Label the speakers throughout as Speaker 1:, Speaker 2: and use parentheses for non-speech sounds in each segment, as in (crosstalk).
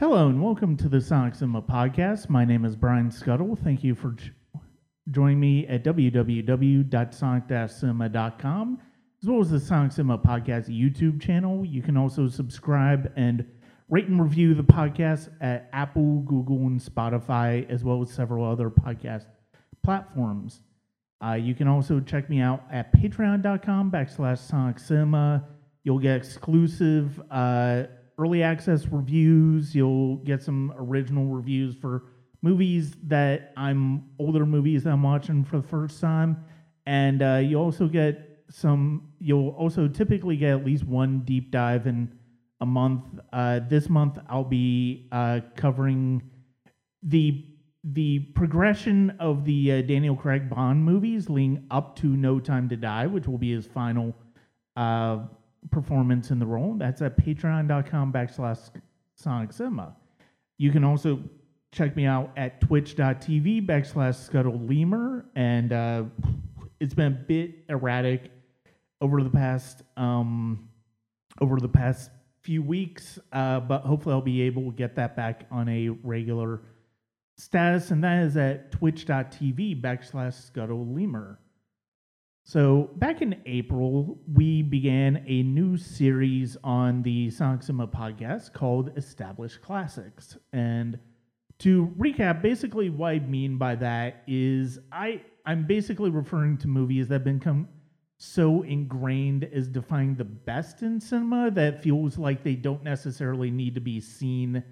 Speaker 1: Hello and welcome to the Sonic Cinema podcast. My name is Brian Skutle. Thank you for joining me at www.sonic-cinema.com as well as the Sonic Cinema podcast YouTube channel. You can also subscribe and rate and review the podcast at Apple, Google, and Spotify, as well as several other podcast platforms. Uh, you can also check me out at patreon.com backslash Sonic Cinema. You'll get exclusive uh, early access reviews. You'll get some original reviews for movies that I'm older movies that I'm watching for the first time, and uh, you also get some. You'll also typically get at least one deep dive in a month. Uh, this month I'll be uh, covering the the progression of the uh, Daniel Craig Bond movies leading up to No Time to Die, which will be his final uh, performance in the role. That's at patreon.com backslash Sonic Cinema. You can also check me out at twitch.tv backslash Scuttle Lemur. And uh, it's been a bit erratic over the past um, over the past few weeks, uh, but hopefully I'll be able to get that back on a regular status, and that is at twitch.tv backslash Scuttle Lemur. So, back in April, we began a new series on the Sonic Cinema podcast called Established Classics. And to recap, basically what I mean by that is I I'm basically referring to movies that have become so ingrained as defining the best in cinema that feels like they don't necessarily need to be seen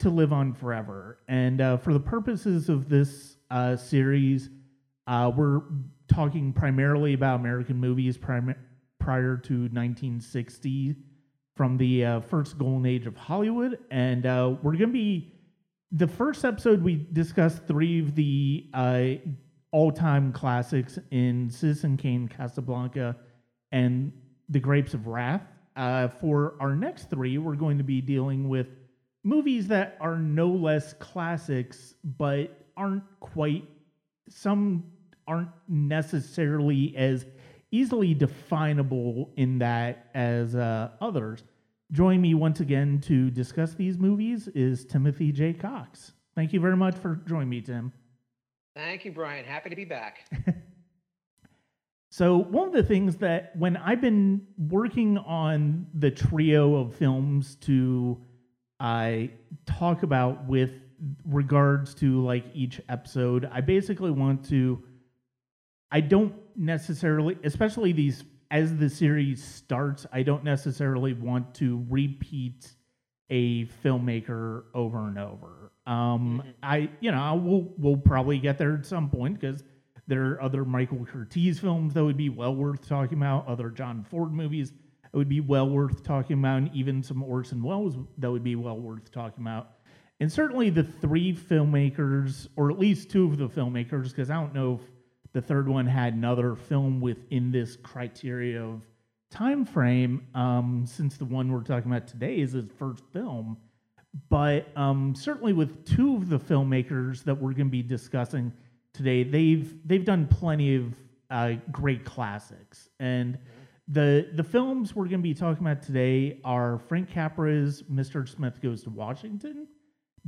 Speaker 1: to live on forever. And uh, for the purposes of this uh, series, uh, we're talking primarily about American movies prim- prior to 1960 from the uh, first golden age of Hollywood. And uh, we're going to be the first episode we discussed three of the uh, all-time classics in Citizen Kane, Casablanca, and The Grapes of Wrath. Uh, for our next three, we're going to be dealing with movies that are no less classics, but aren't quite. Some aren't necessarily as easily definable in that as uh, others. Join me once again to discuss these movies is Timothy J. Cox. Thank you very much for joining me, Tim.
Speaker 2: Thank you, Brian. Happy to be back. (laughs)
Speaker 1: so, one of the things that when I've been working on the trio of films to I uh, talk about with regards to like each episode, I basically want to I don't necessarily, especially these as the series starts, I don't necessarily want to repeat a filmmaker over and over. Um, mm-hmm. I, you know, we'll we'll probably get there at some point because there are other Michael Curtiz films that would be well worth talking about, other John Ford movies that would be well worth talking about, and even some Orson Welles that would be well worth talking about. And certainly the three filmmakers, or at least two of the filmmakers, because I don't know if the third one had another film within this criteria of time frame. Um, since the one we're talking about today is his first film, but um, certainly with two of the filmmakers that we're going to be discussing today, they've they've done plenty of uh, great classics. And the the films we're going to be talking about today are Frank Capra's Mr. Smith Goes to Washington,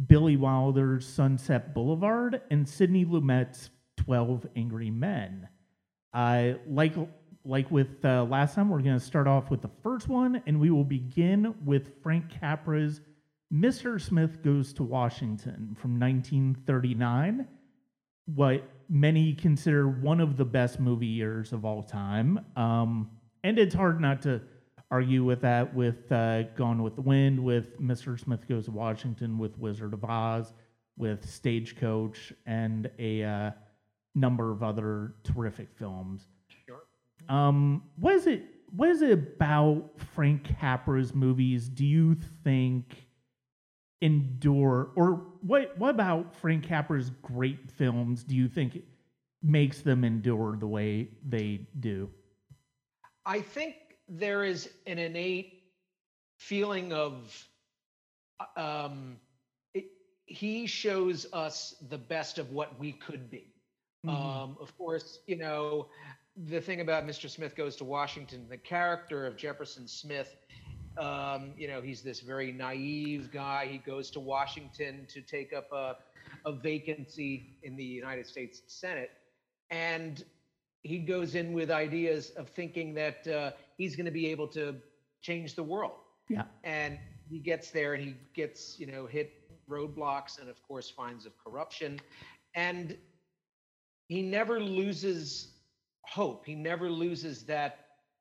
Speaker 1: Billy Wilder's Sunset Boulevard, and Sidney Lumet's 12 Angry Men. Uh, like, like with uh, last time, we're going to start off with the first one, and we will begin with Frank Capra's Mr. Smith Goes to Washington from 1939, what many consider one of the best movie years of all time. Um, and it's hard not to argue with that with uh, Gone with the Wind, with Mr. Smith Goes to Washington, with Wizard of Oz, with Stagecoach, and a uh, number of other terrific films.
Speaker 2: Sure.
Speaker 1: Um, what is it? What is it about Frank Capra's movies? Do you think endure, or what? What about Frank Capra's great films? Do you think makes them endure the way they do?
Speaker 2: I think there is an innate feeling of um, it, he shows us the best of what we could be Mm-hmm. Um, of course, you know, the thing about Mr. Smith Goes to Washington, the character of Jefferson Smith Um, you know, he's this very naive guy. He goes to Washington to take up a, a vacancy in the United States Senate. And he goes in with ideas of thinking that uh, he's going to be able to change the world.
Speaker 1: Yeah.
Speaker 2: And he gets there and he gets, you know, hit roadblocks and, of course, finds of corruption. And he never loses hope. He never loses that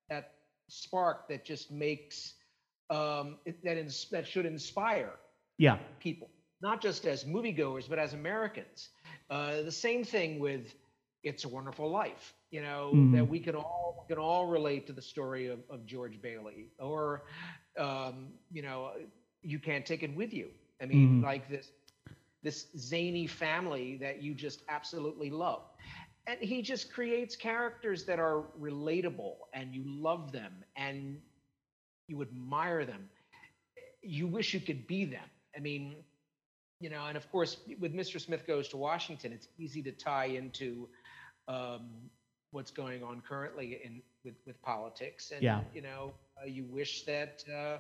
Speaker 2: that spark that just makes um, that ins- that should inspire
Speaker 1: Yeah.
Speaker 2: people, not just as moviegoers, but as Americans. Uh, the same thing with "It's a Wonderful Life." You know that
Speaker 1: Mhm.
Speaker 2: we can all we can all relate to the story of, of George Bailey, or um, you know, you can't take it with you. I mean,
Speaker 1: Mhm.
Speaker 2: like this this zany family that you just absolutely love. And he just creates characters that are relatable and you love them and you admire them. You wish you could be them. I mean, you know, and of course, with Mr. Smith Goes to Washington, it's easy to tie into um, what's going on currently in with, with politics. And,
Speaker 1: Yeah.
Speaker 2: you know, uh, you wish that, uh,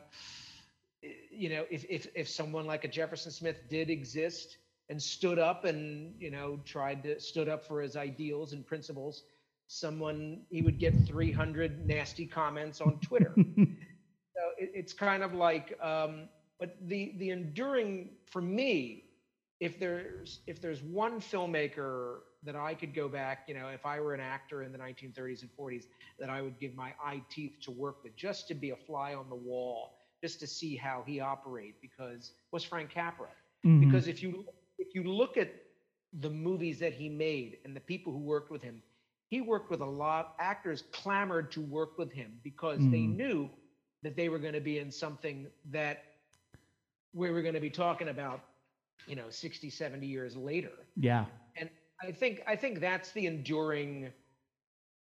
Speaker 2: you know, if, if, if someone like a Jefferson Smith did exist and stood up and, you know, tried to, stood up for his ideals and principles, someone, he would get 300 nasty comments on Twitter. (laughs) So it, it's kind of like, um, but the the enduring for me, if there's if there's one filmmaker that I could go back, you know, if I were an actor in the 1930s and 40s, that I would give my eye teeth to work with, just to be a fly on the wall, just to see how he operate, because was Frank Capra.
Speaker 1: Mhm.
Speaker 2: Because if you if you look at the movies that he made and the people who worked with him, he worked with a lot. Actors clamored to work with him because they
Speaker 1: Mhm.
Speaker 2: knew that they were going to be in something that we were going to be talking about, you know, 60, 70 years later.
Speaker 1: yeah.
Speaker 2: And I think I think that's the enduring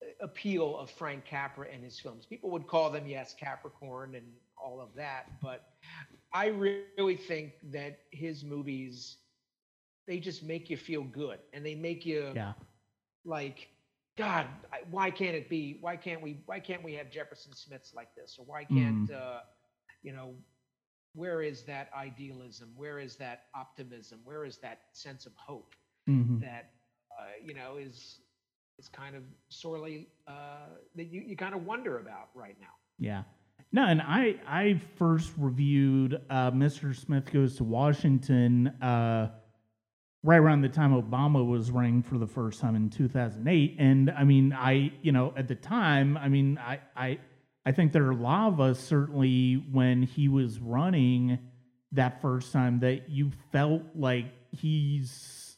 Speaker 2: uh, appeal of Frank Capra and his films. People would call them yes Capracorn and all of that, but I really think that his movies they just make you feel good and they make you
Speaker 1: Yeah.
Speaker 2: like god why can't it be why can't we why can't we have jefferson smiths like this or why can't uh you know where is that idealism where is that optimism where is that sense of hope
Speaker 1: Mhm.
Speaker 2: that uh, you know is is kind of sorely uh that you, you kind of wonder about right now
Speaker 1: Yeah. No, and I I first reviewed uh, Mr. Smith Goes to Washington uh, right around the time Obama was running for the first time in 2008, and I mean I you know at the time I mean I I I think there are a lot of us certainly when he was running that first time that you felt like he's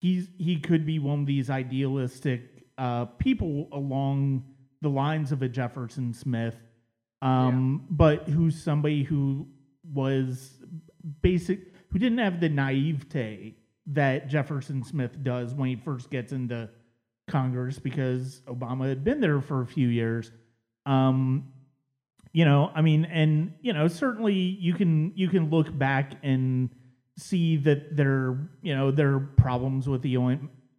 Speaker 1: he's he could be one of these idealistic uh, people along the lines of a Jefferson Smith, um, but who's somebody who was basic, who didn't have the naivete that Jefferson Smith does when he first gets into Congress because Obama had been there for a few years. Um, you know, I mean, and you know, certainly you can you can look back and see that there, you know, there are problems with the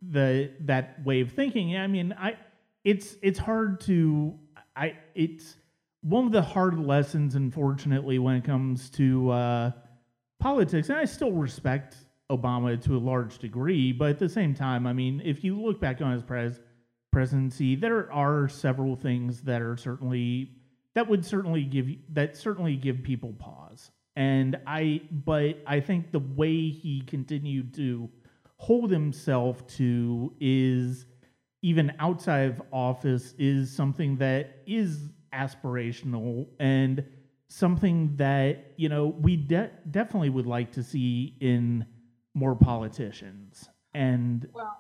Speaker 1: the that way of thinking. I mean, I it's it's hard to I it's one of the hard lessons, unfortunately, when it comes to uh, politics. And I still respect Obama to a large degree, but at the same time, I mean, if you look back on his pres- presidency, there are several things that are certainly that would certainly give that certainly give people pause. And I, but I think the way he continued to hold himself to is even outside of office is something that is aspirational and something that you know we de- definitely would like to see in more politicians and
Speaker 2: Well,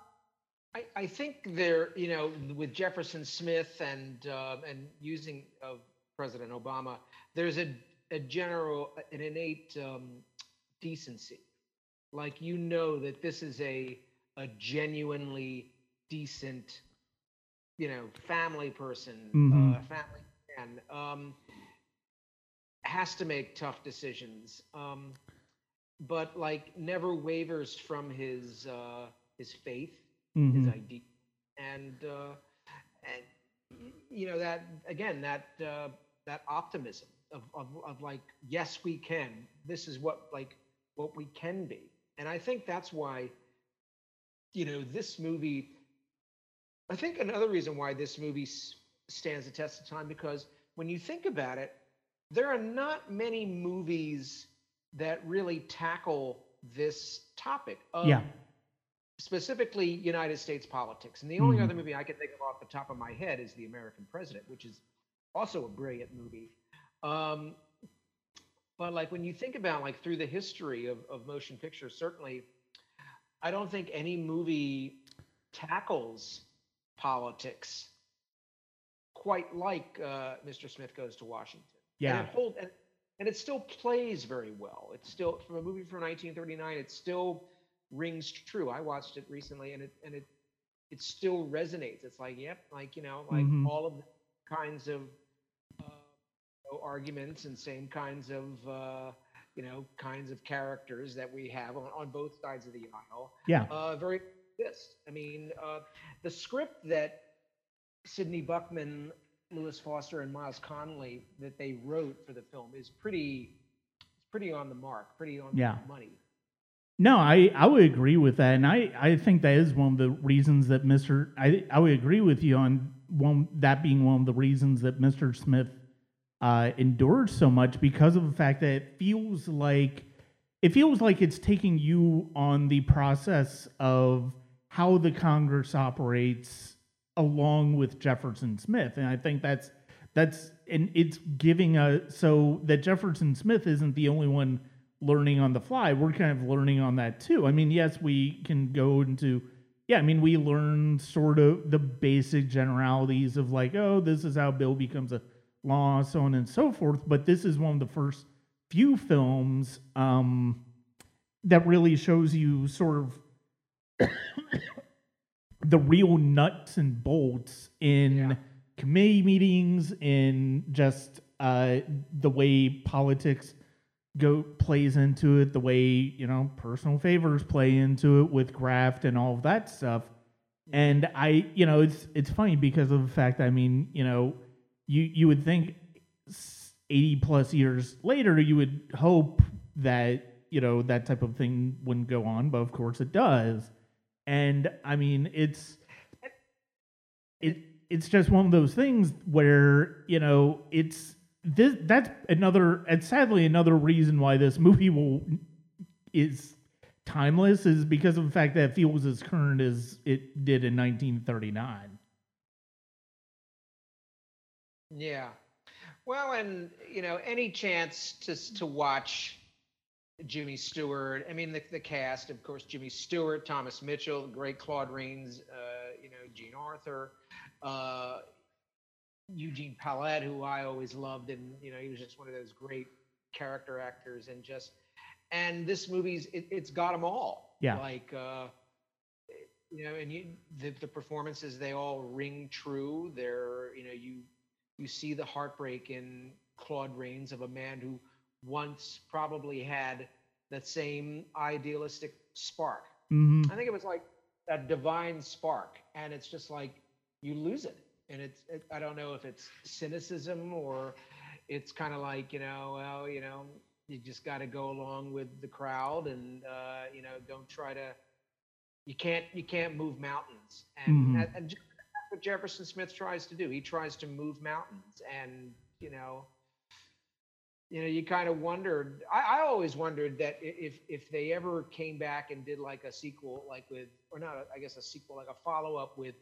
Speaker 2: I, I think there, you know, with Jefferson Smith and uh, and using of President Obama, there's a a general, an innate um, decency. Like you know that this is a a genuinely decent, you know, family person,
Speaker 1: Mhm.
Speaker 2: uh, family man. Um, has to make tough decisions. Um, but like never wavers from his uh, his faith, his
Speaker 1: Mhm.
Speaker 2: idea, and uh, and you know that again that uh, that optimism of, of, of like yes we can. This is what like what we can be. And i think that's why you know this movie i think another reason why this movie s- stands the test of time because when you think about it there are not many movies that really tackle this topic of
Speaker 1: Yeah.
Speaker 2: specifically United States politics. And the only
Speaker 1: Mhm.
Speaker 2: other movie I can think of off the top of my head is The American President, which is also a brilliant movie. Um, but like when you think about like through the history of, of motion pictures, certainly I don't think any movie tackles politics quite like uh, Mr. Smith Goes to Washington.
Speaker 1: Yeah.
Speaker 2: And it hold and, and it still plays very well. It's still from a movie from 1939. It still rings true. I watched it recently, and it and it it still resonates. It's like, yep, like you know, like
Speaker 1: Mhm.
Speaker 2: all of the kinds of uh, you know, arguments and same kinds of uh, you know kinds of characters that we have on, on both sides of the aisle.
Speaker 1: Yeah.
Speaker 2: Uh, very this. I mean, uh, the script that Sidney Buchman, Lewis Foster, and Myles Connolly that they wrote for the film is pretty, it's pretty on the mark, pretty on
Speaker 1: Yeah.
Speaker 2: the money.
Speaker 1: No, I, I would agree with that, and I, I think that is one of the reasons that Mister I I would agree with you on one that being one of the reasons that Mister Smith uh, endured so much because of the fact that it feels like it feels like it's taking you on the process of how the Congress operates along with Jefferson Smith, and I think that's that's and it's giving a so that Jefferson Smith isn't the only one learning on the fly. We're kind of learning on that too. I mean, yes, we can go into yeah, I mean, we learn sort of the basic generalities of like, oh, this is how Bill becomes a law, so on and so forth. But this is one of the first few films um, that really shows you sort of the real nuts and bolts in
Speaker 2: Yeah.
Speaker 1: committee meetings, in just uh, the way politics go plays into it, the way you know personal favors play into it with graft and all of that stuff. And I, you know, it's it's funny because of the fact. I mean, you know, you you would think eighty plus years later, you would hope that you know that type of thing wouldn't go on, but of course it does. And I mean, it's it it's just one of those things where you know it's this that's another and sadly another reason why this movie will is timeless is because of the fact that it feels as current as it did in 1939
Speaker 2: Yeah. Well, and you know, any chance to to watch Jimmy Stewart. I mean, the, the cast, of course, Jimmy Stewart, Thomas Mitchell, great Claude Rains, uh, you know, Jean Arthur, uh, Eugene Pallette, who I always loved, and you know, he was just one of those great character actors, and just and this movie's it, it's got them all.
Speaker 1: Yeah.
Speaker 2: Like. Uh, you know, and you, the, the performances they all ring true. They're, you know, you you see the heartbreak in Claude Rains of a man who once probably had that same idealistic spark.
Speaker 1: hmm
Speaker 2: I think it was like that divine spark, and it's just like you lose it, and it's it, I don't know if it's cynicism or it's kind of like you know, well, you know, you just got to go along with the crowd, and uh, you know, don't try to. You can't you can't move mountains, and,
Speaker 1: Mhm.
Speaker 2: that- and that's what Jefferson Smith tries to do. He tries to move mountains, and you know, you know, you kind of wondered. I, I always wondered that if if they ever came back and did like a sequel, like with, or not, a, I guess a sequel, like a follow up with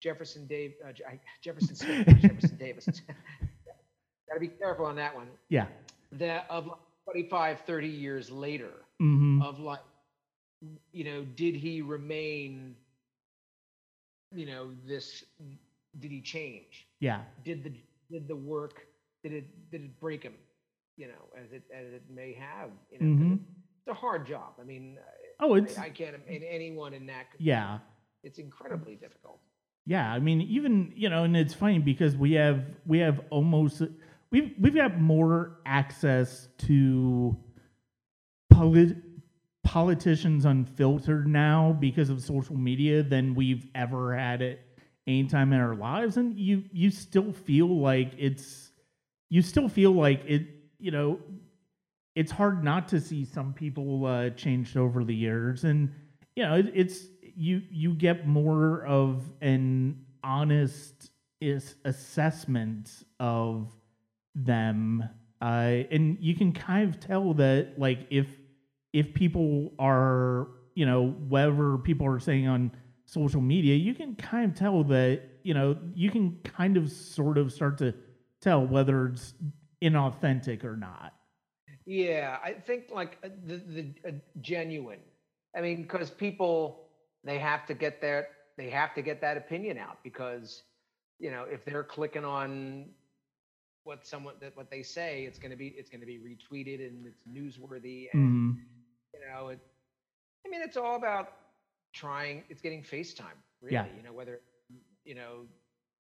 Speaker 2: Jefferson Dave, uh, Je- Jefferson Smith, (laughs) Jefferson Davis. (laughs) Got to be careful on that one.
Speaker 1: yeah
Speaker 2: That of like 25, 30 years later,
Speaker 1: hmm
Speaker 2: of like, you know, did he remain, you know, this? Did he change?
Speaker 1: yeah
Speaker 2: did the did the work did it did it break him you know as it as it may have you know
Speaker 1: Mhm.
Speaker 2: it's a hard job i mean
Speaker 1: oh it's
Speaker 2: I, I can't imagine anyone in that
Speaker 1: yeah
Speaker 2: it's incredibly difficult
Speaker 1: Yeah, I mean, even you know, and it's funny because we have we have almost we've we've got more access to polit- politicians unfiltered now because of social media than we've ever had it any time in our lives, and you you still feel like it's you still feel like it. You know, it's hard not to see some people uh, changed over the years, and you know, it, it's you you get more of an honest is assessment of them, uh, and you can kind of tell that like if if people are you know whatever people are saying on social media, you can kind of tell that you know you can kind of sort of start to tell whether it's inauthentic or not.
Speaker 2: Yeah, I think like uh, the the uh, genuine. I mean, because people they have to get their they have to get that opinion out because you know if they're clicking on what someone that what they say, it's gonna be it's gonna be retweeted and it's newsworthy and
Speaker 1: Mhm.
Speaker 2: you know it. I mean, it's all about trying. It's getting FaceTime, really.
Speaker 1: Yeah.
Speaker 2: You know whether you know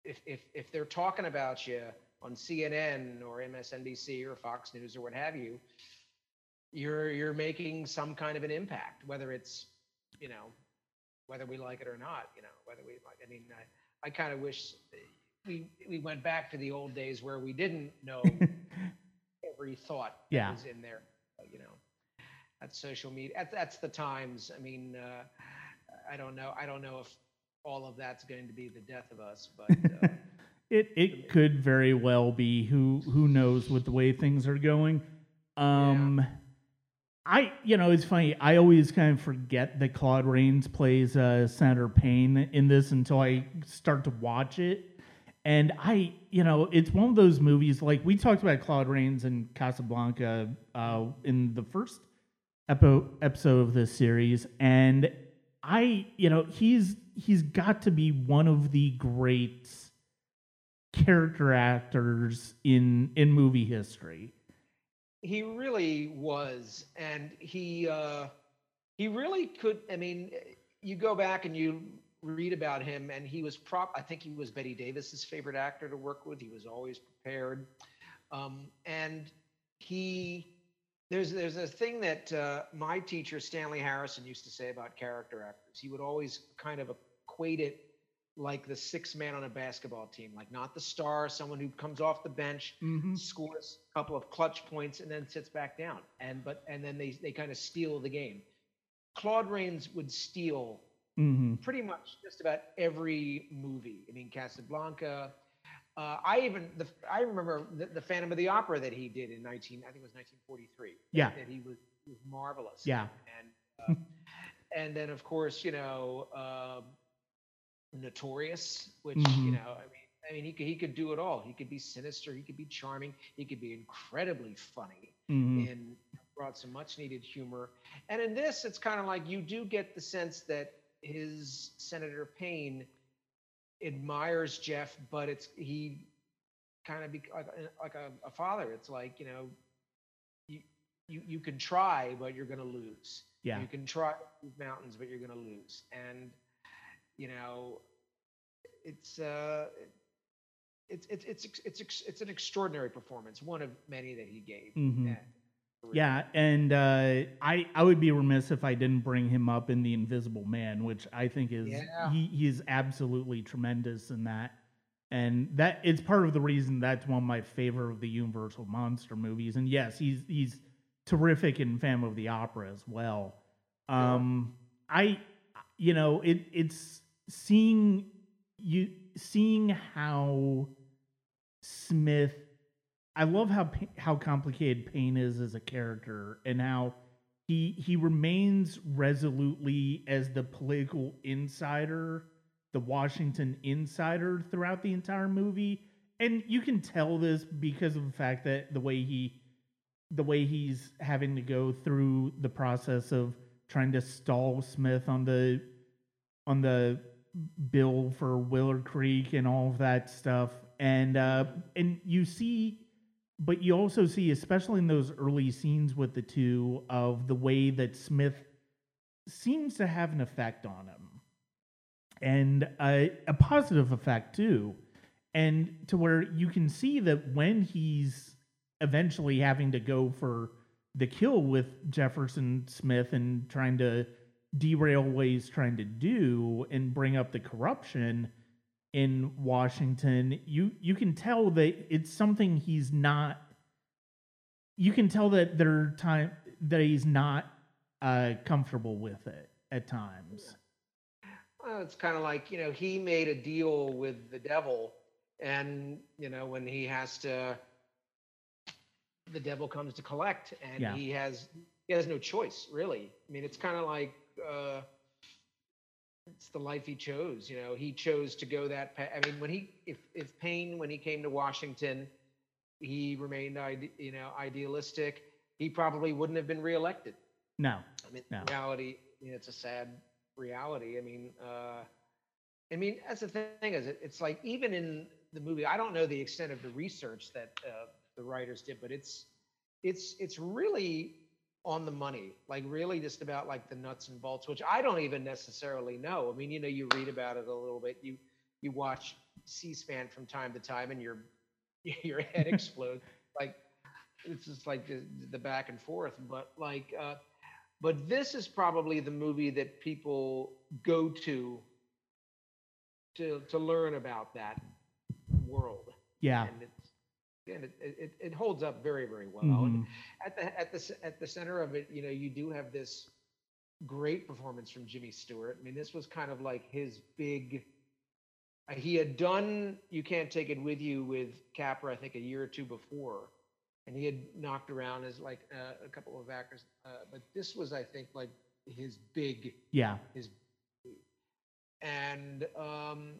Speaker 2: if if if they're talking about you on CNN or MSNBC or Fox News or what have you, you're you're making some kind of an impact, whether it's you know whether we like it or not. You know whether we like. I mean, I, I kind of wish we we went back to the old days where we didn't know (laughs) every thought that
Speaker 1: Yeah.
Speaker 2: was in there. You know, that's social media. That's, that's the times. I mean, uh, I don't know. I don't know if all of that's going to be the death of us, but uh,
Speaker 1: It it could very well be. Who who knows with the way things are going. Um I you know, it's funny. I always kind of forget that Claude Rains plays uh Senator Payne in this until I start to watch it. And I, you know, it's one of those movies like we talked about Claude Rains and Casablanca uh in the first epo- episode of this series and I, you know, he's he's got to be one of the great character actors in in movie history.
Speaker 2: he really was, and he uh, he really could. I mean, you go back and you read about him, and he was prop. I think he was Bette Davis's favorite actor to work with. He was always prepared, um, and he. There's there's a thing that uh, my teacher Stanley Harrison used to say about character actors. He would always kind of equate it like the six man on a basketball team, like not the star, someone who comes off the bench,
Speaker 1: Mm-hmm.
Speaker 2: scores a couple of clutch points and then sits back down and but and then they they kind of steal the game claude rains would steal
Speaker 1: Mm-hmm.
Speaker 2: pretty much just about every movie i mean casablanca uh, i even the i remember the, the phantom of the opera that he did in 19 i think it was 1943
Speaker 1: Yeah.
Speaker 2: that he was, was marvelous
Speaker 1: Yeah.
Speaker 2: and uh, (laughs) and then of course you know um notorious which
Speaker 1: Mhm.
Speaker 2: you know i mean i mean he could, he could do it all. He could be sinister. He could be charming. He could be incredibly funny
Speaker 1: Mm-hmm.
Speaker 2: and brought some much needed humor. And in this it's kind of like you do get the sense that his senator payne admires jeff but it's he kind of be like, a- like a, a father. It's like you know you you, you can try but you're going to lose.
Speaker 1: Yeah.
Speaker 2: you can try mountains but you're going to lose. And you know it's uh it's it's it's it's it's an extraordinary performance one of many that he gave
Speaker 1: Mhm.
Speaker 2: that.
Speaker 1: Yeah, and uh, I I would be remiss if I didn't bring him up in the Invisible Man, which I think is
Speaker 2: Yeah.
Speaker 1: he he is absolutely tremendous in that, and that it's part of the reason that's one of my favorite of the Universal monster movies. And yes, he's he's terrific in Phantom of the Opera as well. Um, I you know it it's seeing you seeing how Smith I love how how complicated Payne is as a character and how he he remains resolutely as the political insider, the Washington insider throughout the entire movie. And you can tell this because of the fact that the way he the way he's having to go through the process of trying to stall Smith on the on the bill for Willard Creek and all of that stuff. And uh and you see but you also see especially in those early scenes with the two of the way that Smith seems to have an effect on him. And a, a positive effect too. And to where you can see that when he's eventually having to go for the kill with Jefferson Smith and trying to derail what he's trying to do and bring up the corruption, in Washington, you you can tell that it's something he's not. You can tell that there are time that he's not uh, comfortable with it at times.
Speaker 2: Well, it's kind of like you know he made a deal with the devil, and you know when he has to, the devil comes to collect, and
Speaker 1: Yeah.
Speaker 2: he has he has no choice really. I mean, it's kind of like uh, it's the life he chose. You know, he chose to go that. Pa- I mean, when he if if Payne when he came to Washington, he remained you know idealistic. He probably wouldn't have been reelected.
Speaker 1: No,
Speaker 2: I mean,
Speaker 1: No.
Speaker 2: reality, you know, it's a sad reality. I mean, uh, I mean, that's the thing is, it, it's like even in the movie, I don't know the extent of the research that uh, the writers did, but it's it's it's really on the money, like really just about like the nuts and bolts, which I don't even necessarily know. I mean, you know, you read about it a little bit, you you watch C-SPAN from time to time, and your (laughs) your head (laughs) explodes. like it's just like the, the back and forth, but like. Uh, but this is probably the movie that people go to to to learn about that world
Speaker 1: yeah,
Speaker 2: and it's and it, it, it holds up very very well.
Speaker 1: Mhm.
Speaker 2: and at the at the at the center of it you know you do have this great performance from jimmy stewart. I mean this was kind of like his big uh, he had done you can't take it with you with capra i think a year or two before. And he had knocked around as like uh, a couple of actors. Uh, but this was i think like his big
Speaker 1: yeah,
Speaker 2: his and um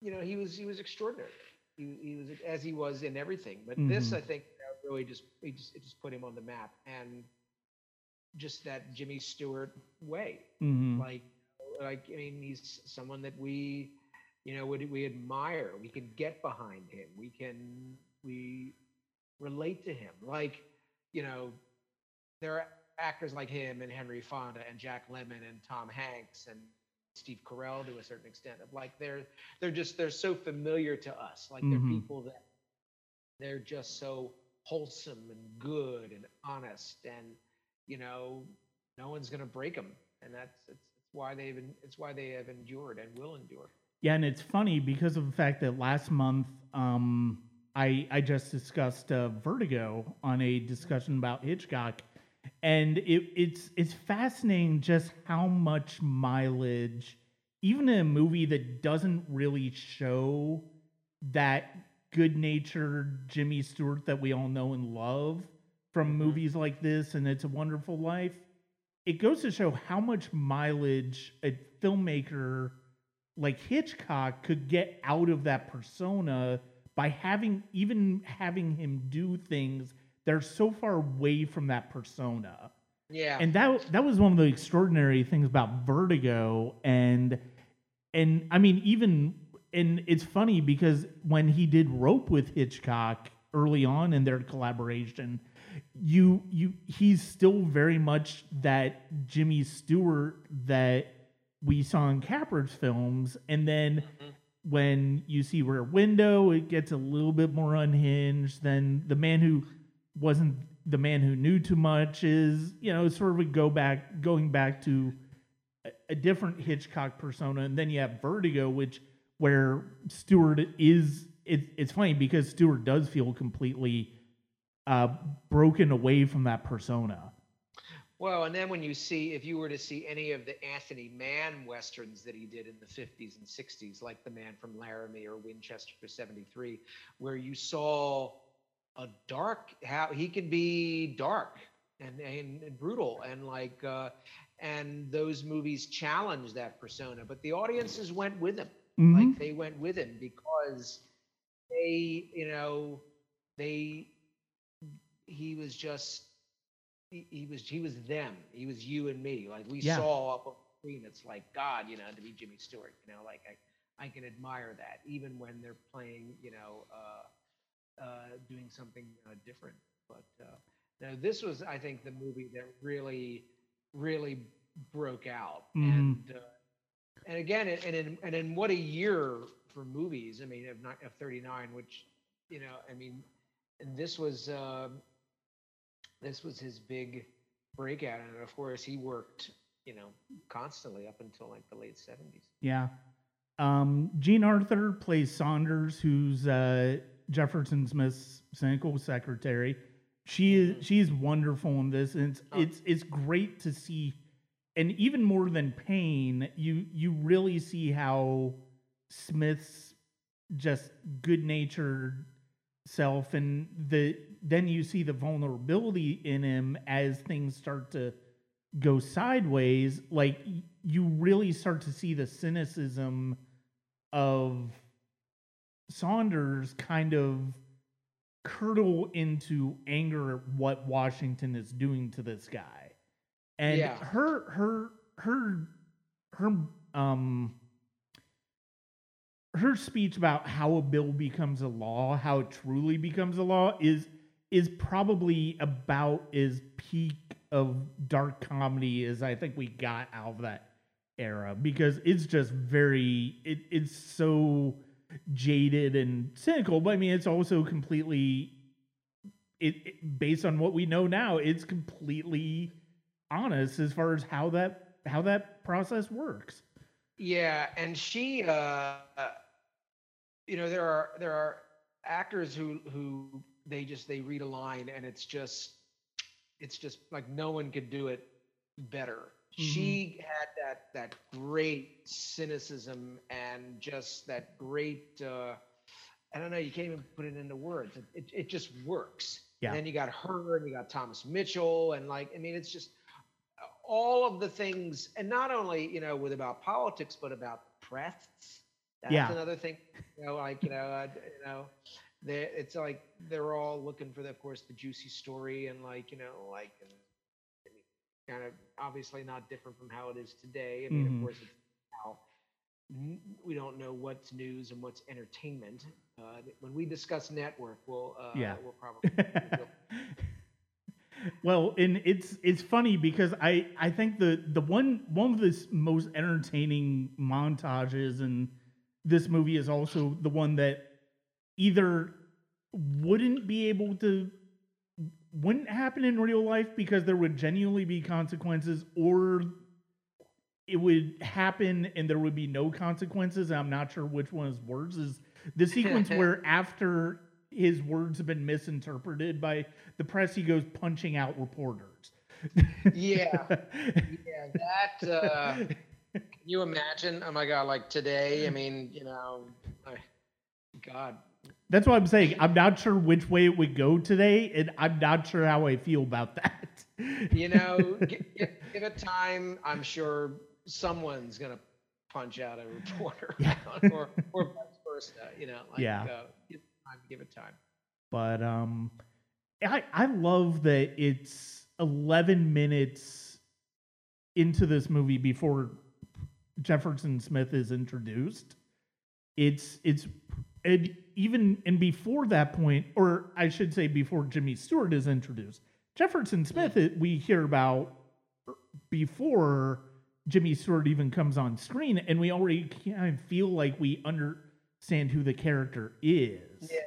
Speaker 2: you know he was he was extraordinary he, he was as he was in everything. But this
Speaker 1: Mhm.
Speaker 2: i think really just it just it just put him on the map and just that jimmy stewart way.
Speaker 1: Hmm
Speaker 2: like like i mean he's someone that we you know we, we admire. We can get behind him. We can we relate to him. Like you know there are actors like him and henry fonda and jack lemmon and tom hanks and steve carell to a certain extent of like they're they're just they're so familiar to us like they're
Speaker 1: Mhm.
Speaker 2: people that they're just so wholesome and good and honest and you know no one's going to break them and that's it's, it's why they've been, it's why they have endured and will endure
Speaker 1: Yeah, and it's funny because of the fact that last month um, I I just discussed uh, Vertigo on a discussion about Hitchcock, and it, it's it's fascinating just how much mileage, even in a movie that doesn't really show that good-natured Jimmy Stewart that we all know and love from
Speaker 2: Mhm.
Speaker 1: movies like this and It's a Wonderful Life, it goes to show how much mileage a filmmaker like Hitchcock could get out of that persona by having even having him do things that are so far away from that persona.
Speaker 2: yeah
Speaker 1: And that that was one of the extraordinary things about Vertigo and and I mean even and it's funny because when he did Rope with Hitchcock early on in their collaboration, you you he's still very much that Jimmy Stewart that we saw in Capra's films, and then
Speaker 2: Mhm.
Speaker 1: when you see Rear Window, it gets a little bit more unhinged. Then the man who wasn't the man who knew too much is you know sort of a go back going back to a, a different Hitchcock persona, and then you have Vertigo, which where Stewart is. It, it's funny because Stewart does feel completely uh, broken away from that persona.
Speaker 2: well and then when you see if you were to see any of the anthony mann westerns that he did in the 50s and 60s like the man from laramie or winchester 73 where you saw a dark how he could be dark and, and, and brutal and like uh and those movies challenged that persona but the audiences went with him
Speaker 1: Mhm.
Speaker 2: like they went with him because they you know they he was just he, he was he was them he was you and me like we
Speaker 1: Yeah.
Speaker 2: saw up on the screen it's like god you know to be jimmy stewart you know like i i can admire that even when they're playing you know uh uh doing something uh, different but uh now this was i think the movie that really really broke out
Speaker 1: Mhm.
Speaker 2: and uh, and again and and in, and in what a year for movies i mean of, of 39 which you know i mean and this was um this was his big breakout and of course he worked you know constantly up until like the late 70s
Speaker 1: Yeah. Um, Jean Arthur plays Saunders, who's uh, Jefferson Smith's cynical secretary. She is mm-hmm. she's wonderful in this, and it's
Speaker 2: Oh.
Speaker 1: it's it's great to see. And even more than Payne, you you really see how Smith's just good natured self, and the then you see the vulnerability in him as things start to go sideways. Like you really start to see the cynicism of Saunders kind of curdle into anger at what Washington is doing to this guy. And
Speaker 2: Yeah.
Speaker 1: her her her her um her speech about how a bill becomes a law, how it truly becomes a law is is probably about as peak of dark comedy as I think we got out of that era because it's just very it, it's so jaded and cynical but i mean it's also completely it, it based on what we know now it's completely honest as far as how that how that process works
Speaker 2: Yeah, and she, uh, you know, there are there are actors who who they just they read a line and it's just it's just like no one could do it better. She had that that great cynicism and just that great. Uh, I don't know. You can't even put it into words. It it, it just works.
Speaker 1: Yeah.
Speaker 2: And then you got her and you got Thomas Mitchell and like I mean it's just all of the things and not only you know with about politics but about press that's
Speaker 1: Yeah.
Speaker 2: another thing you know like you know uh, you know they it's like they're all looking for the, of course the juicy story and like you know like and, kind of obviously not different from how it is today i mean
Speaker 1: Mhm.
Speaker 2: of course it's how we don't know what's news and what's entertainment uh, when we discuss network we'll uh,
Speaker 1: Yeah.
Speaker 2: we'll probably (laughs)
Speaker 1: well, and it's it's funny because I I think the the one one of the most entertaining montages in this movie is also the one that either wouldn't be able to wouldn't happen in real life because there would genuinely be consequences or it would happen and there would be no consequences. I'm not sure which one is worse. Is the sequence (laughs) where after his words have been misinterpreted by the press, he goes punching out reporters.
Speaker 2: yeah (laughs) yeah that uh Can you imagine? Oh my God! Like today, I mean, you know, I, God,
Speaker 1: That's what I'm saying. I'm not sure which way it would go today, and I'm not sure how I feel about (laughs) that.
Speaker 2: you know, give, give it time. I'm sure someone's gonna punch out a reporter, (laughs)
Speaker 1: Yeah. (laughs)
Speaker 2: or or vice versa. You know, like
Speaker 1: Yeah.
Speaker 2: uh, give it time, give it time.
Speaker 1: but um I I love that it's 11 minutes into this movie before Jefferson Smith is introduced. It's it's and even and before that point, or I should say before Jimmy Stewart is introduced, Jefferson Smith it, we hear about before Jimmy Stewart even comes on screen, and we already kind of feel like we understand who the character is.
Speaker 2: Yeah,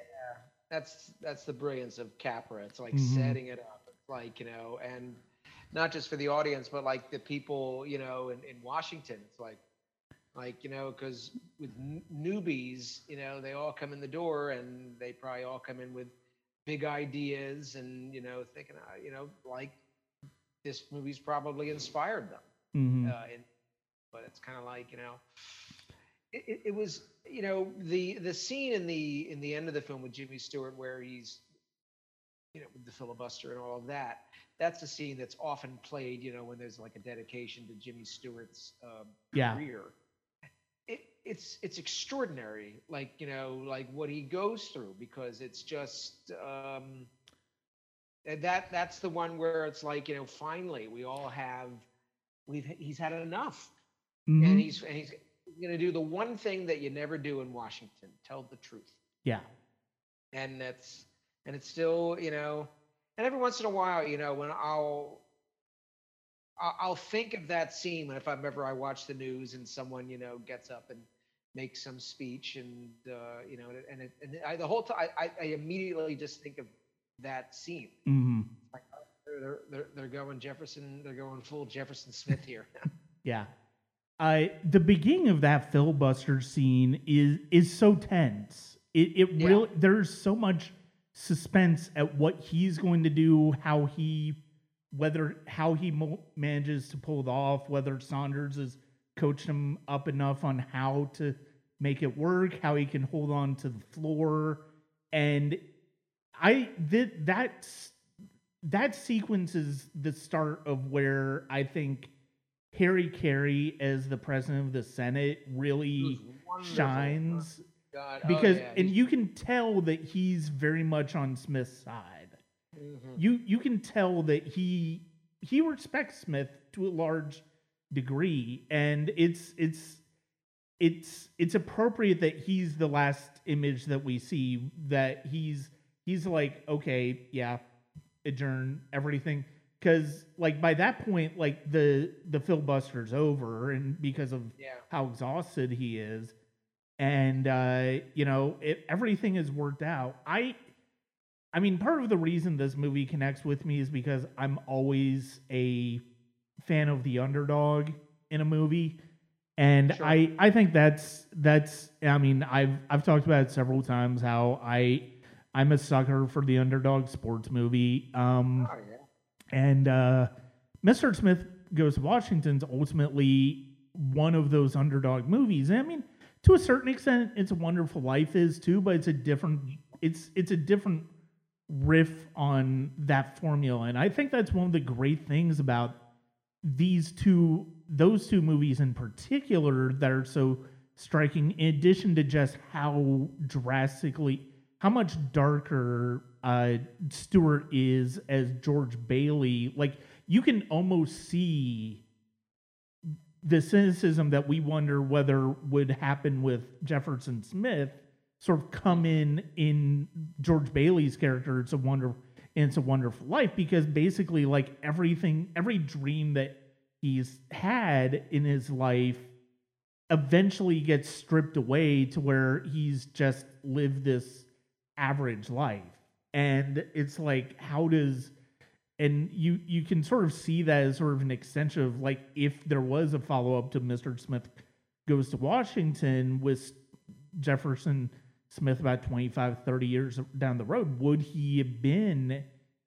Speaker 2: that's that's the brilliance of Capra. It's like
Speaker 1: Mhm.
Speaker 2: setting it up. It's like you know, and not just for the audience, but like the people you know in, in Washington. It's like like you know because with n- newbies, you know, they all come in the door and they probably all come in with big ideas and you know thinking uh, you know like this movie's probably inspired them
Speaker 1: Mhm.
Speaker 2: uh, and but it's kind of like you know it, it, it was you know the the scene in the in the end of the film with jimmy stewart where he's you know with the filibuster and all of that that's a scene that's often played you know when there's like a dedication to jimmy stewart's um,
Speaker 1: Yeah.
Speaker 2: career it's it's extraordinary like you know like what he goes through because it's just um that that's the one where it's like you know finally we all have we've he's had enough
Speaker 1: Mhm.
Speaker 2: and he's and he's going to do the one thing that you never do in Washington tell the truth
Speaker 1: yeah.
Speaker 2: and that's and it's still you know and every once in a while you know when I'll I'll think of that scene if I'm ever I watch the news and someone you know gets up and makes some speech and uh, you know and it, and I, the whole time I, I immediately just think of that scene
Speaker 1: hmm
Speaker 2: like oh, they're, they're they're going Jefferson they're going full Jefferson Smith here (laughs)
Speaker 1: Yeah. uh, the beginning of that filibuster scene is is so tense. It it
Speaker 2: Yeah.
Speaker 1: really there's so much suspense at what he's going to do, how he whether how he mo- manages to pull it off, whether Saunders has coached him up enough on how to make it work, how he can hold on to the floor, and I did that that sequence is the start of where I think Harry Carey as the president of the Senate really shines
Speaker 2: God. oh,
Speaker 1: because
Speaker 2: yeah,
Speaker 1: and you can tell that he's very much on Smith's side.
Speaker 2: Mhm.
Speaker 1: You you can tell that he he respects Smith to a large degree and it's it's it's it's appropriate that he's the last image that we see that he's he's like okay yeah adjourn everything because like by that point like the the filibuster's over and because of
Speaker 2: Yeah.
Speaker 1: how exhausted he is and uh you know it, everything is worked out i i mean part of the reason this movie connects with me is because i'm always a fan of the underdog in a movie and
Speaker 2: Sure.
Speaker 1: i i think that's that's i mean i've i've talked about it several times how i i'm a sucker for the underdog sports movie um
Speaker 2: Oh, yeah.
Speaker 1: and uh, Mr. Smith Goes to Washington's ultimately one of those underdog movies. And I mean, to a certain extent, It's a Wonderful Life is too, but it's a different it's it's a different riff on that formula. And I think that's one of the great things about these two those two movies in particular that are so striking in addition to just how drastically how much darker uh Stewart is as George Bailey like you can almost see the cynicism that we wonder whether would happen with Jefferson Smith sort of come in in George Bailey's character it's a it's a wonderful life because basically like everything every dream that he's had in his life eventually gets stripped away to where he's just lived this average life. And it's like how does and you you can sort of see that as sort of an extension of like if there was a follow-up to mr smith goes to washington with jefferson smith about 25 30 years down the road would he have been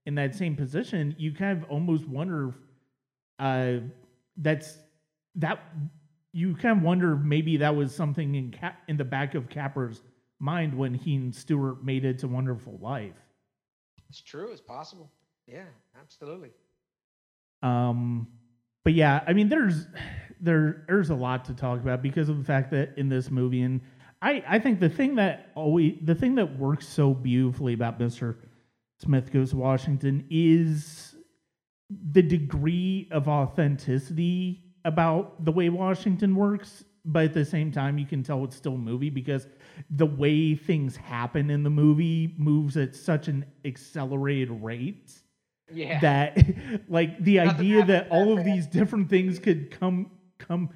Speaker 1: in that same position you kind of almost wonder uh that's that you kind of wonder maybe that was something in Cap, in the back of Capra's mind when he and Stewart made it to Wonderful Life.
Speaker 2: It's true. It's possible. Yeah, absolutely.
Speaker 1: Um, but yeah, I mean, there's there there's a lot to talk about because of the fact that in this movie, and I I think the thing that always the thing that works so beautifully about Mister Smith Goes to Washington is the degree of authenticity about the way Washington works, but at the same time, you can tell it's still a movie because the way things happen in the movie moves at such an accelerated rate
Speaker 2: Yeah.
Speaker 1: that (laughs) like the
Speaker 2: Nothing
Speaker 1: idea that all of these different things could come come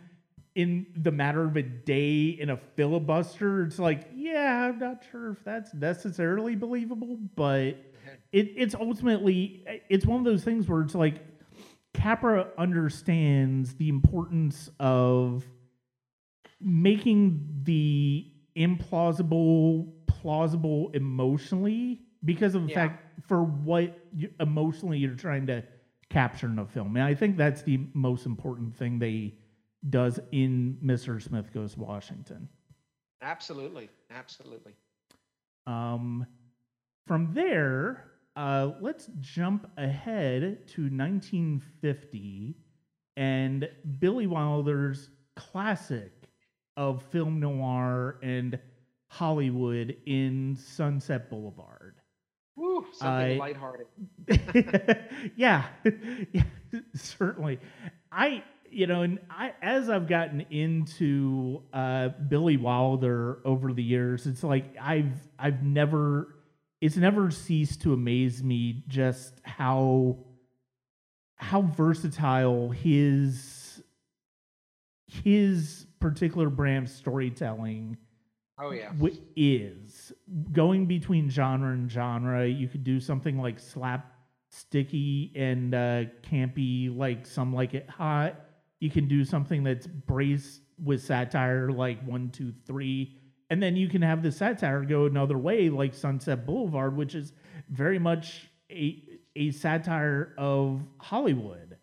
Speaker 1: in the matter of a day in a filibuster it's like yeah i'm not sure if that's necessarily believable but it, it's ultimately it's one of those things where it's like capra understands the importance of making the implausible plausible emotionally because of the
Speaker 2: Yeah.
Speaker 1: fact for what you, emotionally you're trying to capture in a film and i think that's the most important thing they does in mr smith goes washington
Speaker 2: absolutely. Absolutely.
Speaker 1: um, from there, uh, let's jump ahead to 1950 and Billy Wilder's classic of film noir and Hollywood in Sunset Boulevard.
Speaker 2: Woo, something
Speaker 1: I-
Speaker 2: lighthearted. (laughs)
Speaker 1: yeah, (laughs) yeah, certainly. I, you know, and I, as I've gotten into uh, Billy Wilder over the years, it's like I've, I've never, it's never ceased to amaze me just how, how versatile his, his particular brand of storytelling
Speaker 2: Oh yeah.
Speaker 1: wi- is going between genre and genre. You could do something like slap sticky and uh, campy, like some like it hot. You can do something that's braced with satire, like one, two, three, and then you can have the satire go another way, like Sunset Boulevard, which is very much a a satire of Hollywood.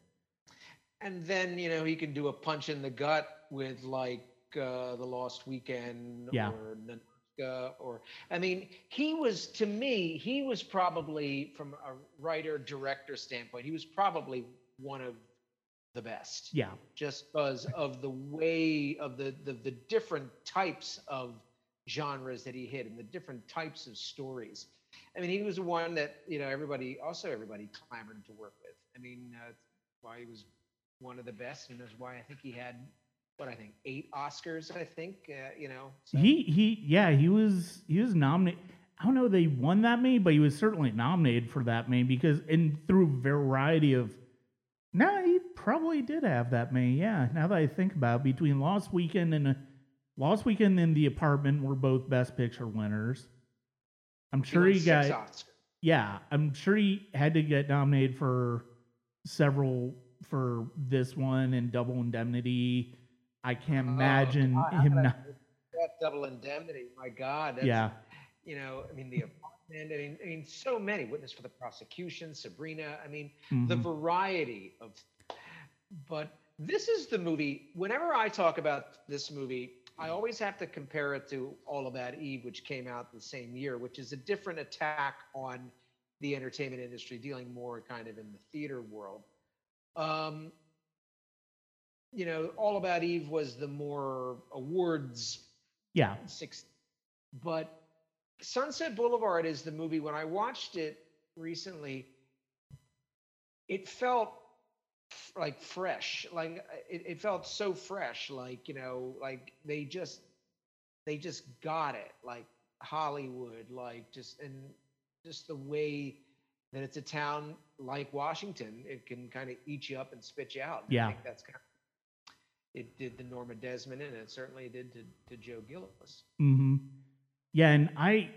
Speaker 2: And then you know he can do a punch in the gut with like uh, the Lost Weekend
Speaker 1: Yeah.
Speaker 2: or Ninotchka or I mean he was to me he was probably from a writer director standpoint he was probably one of the best
Speaker 1: Yeah,
Speaker 2: just because of the way of the, the the different types of genres that he hit and the different types of stories. I mean, he was the one that you know everybody also everybody clamored to work with. I mean, uh, why he was one of the best, and that's why I think he had what I think eight Oscars. I think uh, you know. so-
Speaker 1: he he yeah he was he was nominated. I don't know they won that many, but he was certainly nominated for that many because and through a variety of. No, he probably did have that many. Yeah, now that I think about it, between Lost Weekend and Lost Weekend and The Apartment were both Best Picture winners. I'm sure
Speaker 2: won
Speaker 1: he got
Speaker 2: Oscars.
Speaker 1: yeah, I'm sure he had to get nominated for several for this one and Double Indemnity. I can't
Speaker 2: Oh,
Speaker 1: imagine
Speaker 2: God,
Speaker 1: him not.
Speaker 2: That double indemnity, my God. That's,
Speaker 1: Yeah,
Speaker 2: you know, I mean, the apartment. I mean, I mean, so many witness for the prosecution, Sabrina. I mean, the
Speaker 1: mhm,
Speaker 2: variety of. But this is the movie. Whenever I talk about this movie, I always have to compare it to All About Eve, which came out the same year, which is a different attack on the entertainment industry, dealing more kind of in the theater world. Um, you know, All About Eve was the more awards
Speaker 1: yeah,
Speaker 2: six but sunset boulevard is the movie when i watched it recently it felt f- like fresh like it, it felt so fresh like you know like they just they just got it like hollywood like just and just the way that it's a town like washington it can kind of eat you up and spit you out
Speaker 1: Yeah.
Speaker 2: that's kind of it did to norma desmond and it certainly did to, to joe gillis
Speaker 1: hmm yeah, and I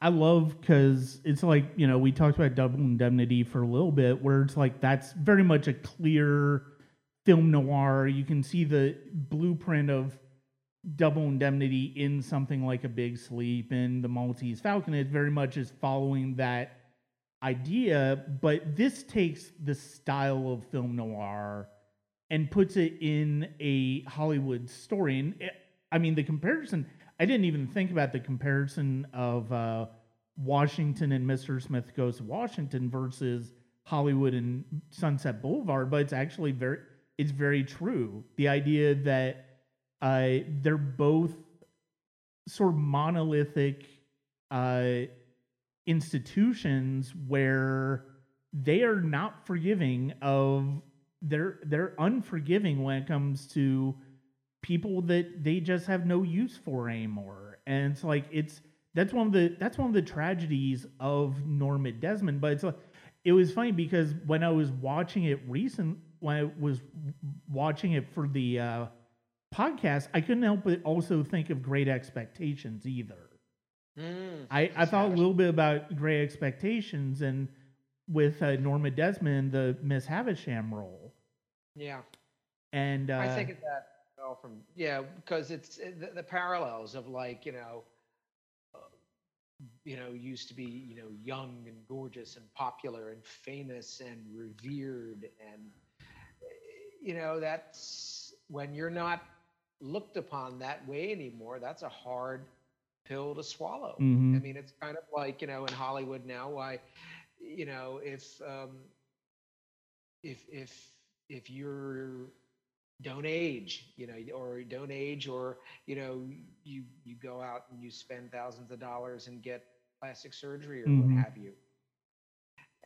Speaker 1: I, love because it's like you know we talked about Double Indemnity for a little bit, where it's like that's very much a clear film noir. You can see the blueprint of Double Indemnity in something like A Big Sleep and The Maltese Falcon. It very much is following that idea, but this takes the style of film noir and puts it in a Hollywood story. And it, I mean, the comparison, I didn't even think about the comparison of uh, Washington and Mr. Smith Goes to Washington versus Hollywood and Sunset Boulevard, but it's actually very, it's very true. The idea that uh, they're both sort of monolithic uh, institutions where they are not forgiving of they're they're unforgiving when it comes to people that they just have no use for anymore. And it's like it's that's one of the that's one of the tragedies of Norma Desmond but it's like it was funny because when I was watching it recent when I was watching it for the uh podcast I couldn't help but also think of Great Expectations either.
Speaker 2: Mm,
Speaker 1: I, I thought a little bit about Great Expectations and with uh, Norma Desmond, the Miss Havisham role.
Speaker 2: Yeah,
Speaker 1: And uh,
Speaker 2: I think that all from yeah because it's uh, the, the parallels of like you know, uh, you know used to be you know young and gorgeous and popular and famous and revered and uh, you know that's when you're not looked upon that way anymore. That's a hard pill to swallow.
Speaker 1: Mhm.
Speaker 2: I mean, it's kind of like you know in Hollywood now. Why, you know, if um, if if if you're don't age, you know, or don't age, or you know, you you go out and you spend thousands of dollars and get plastic surgery or
Speaker 1: Mhm.
Speaker 2: what have you,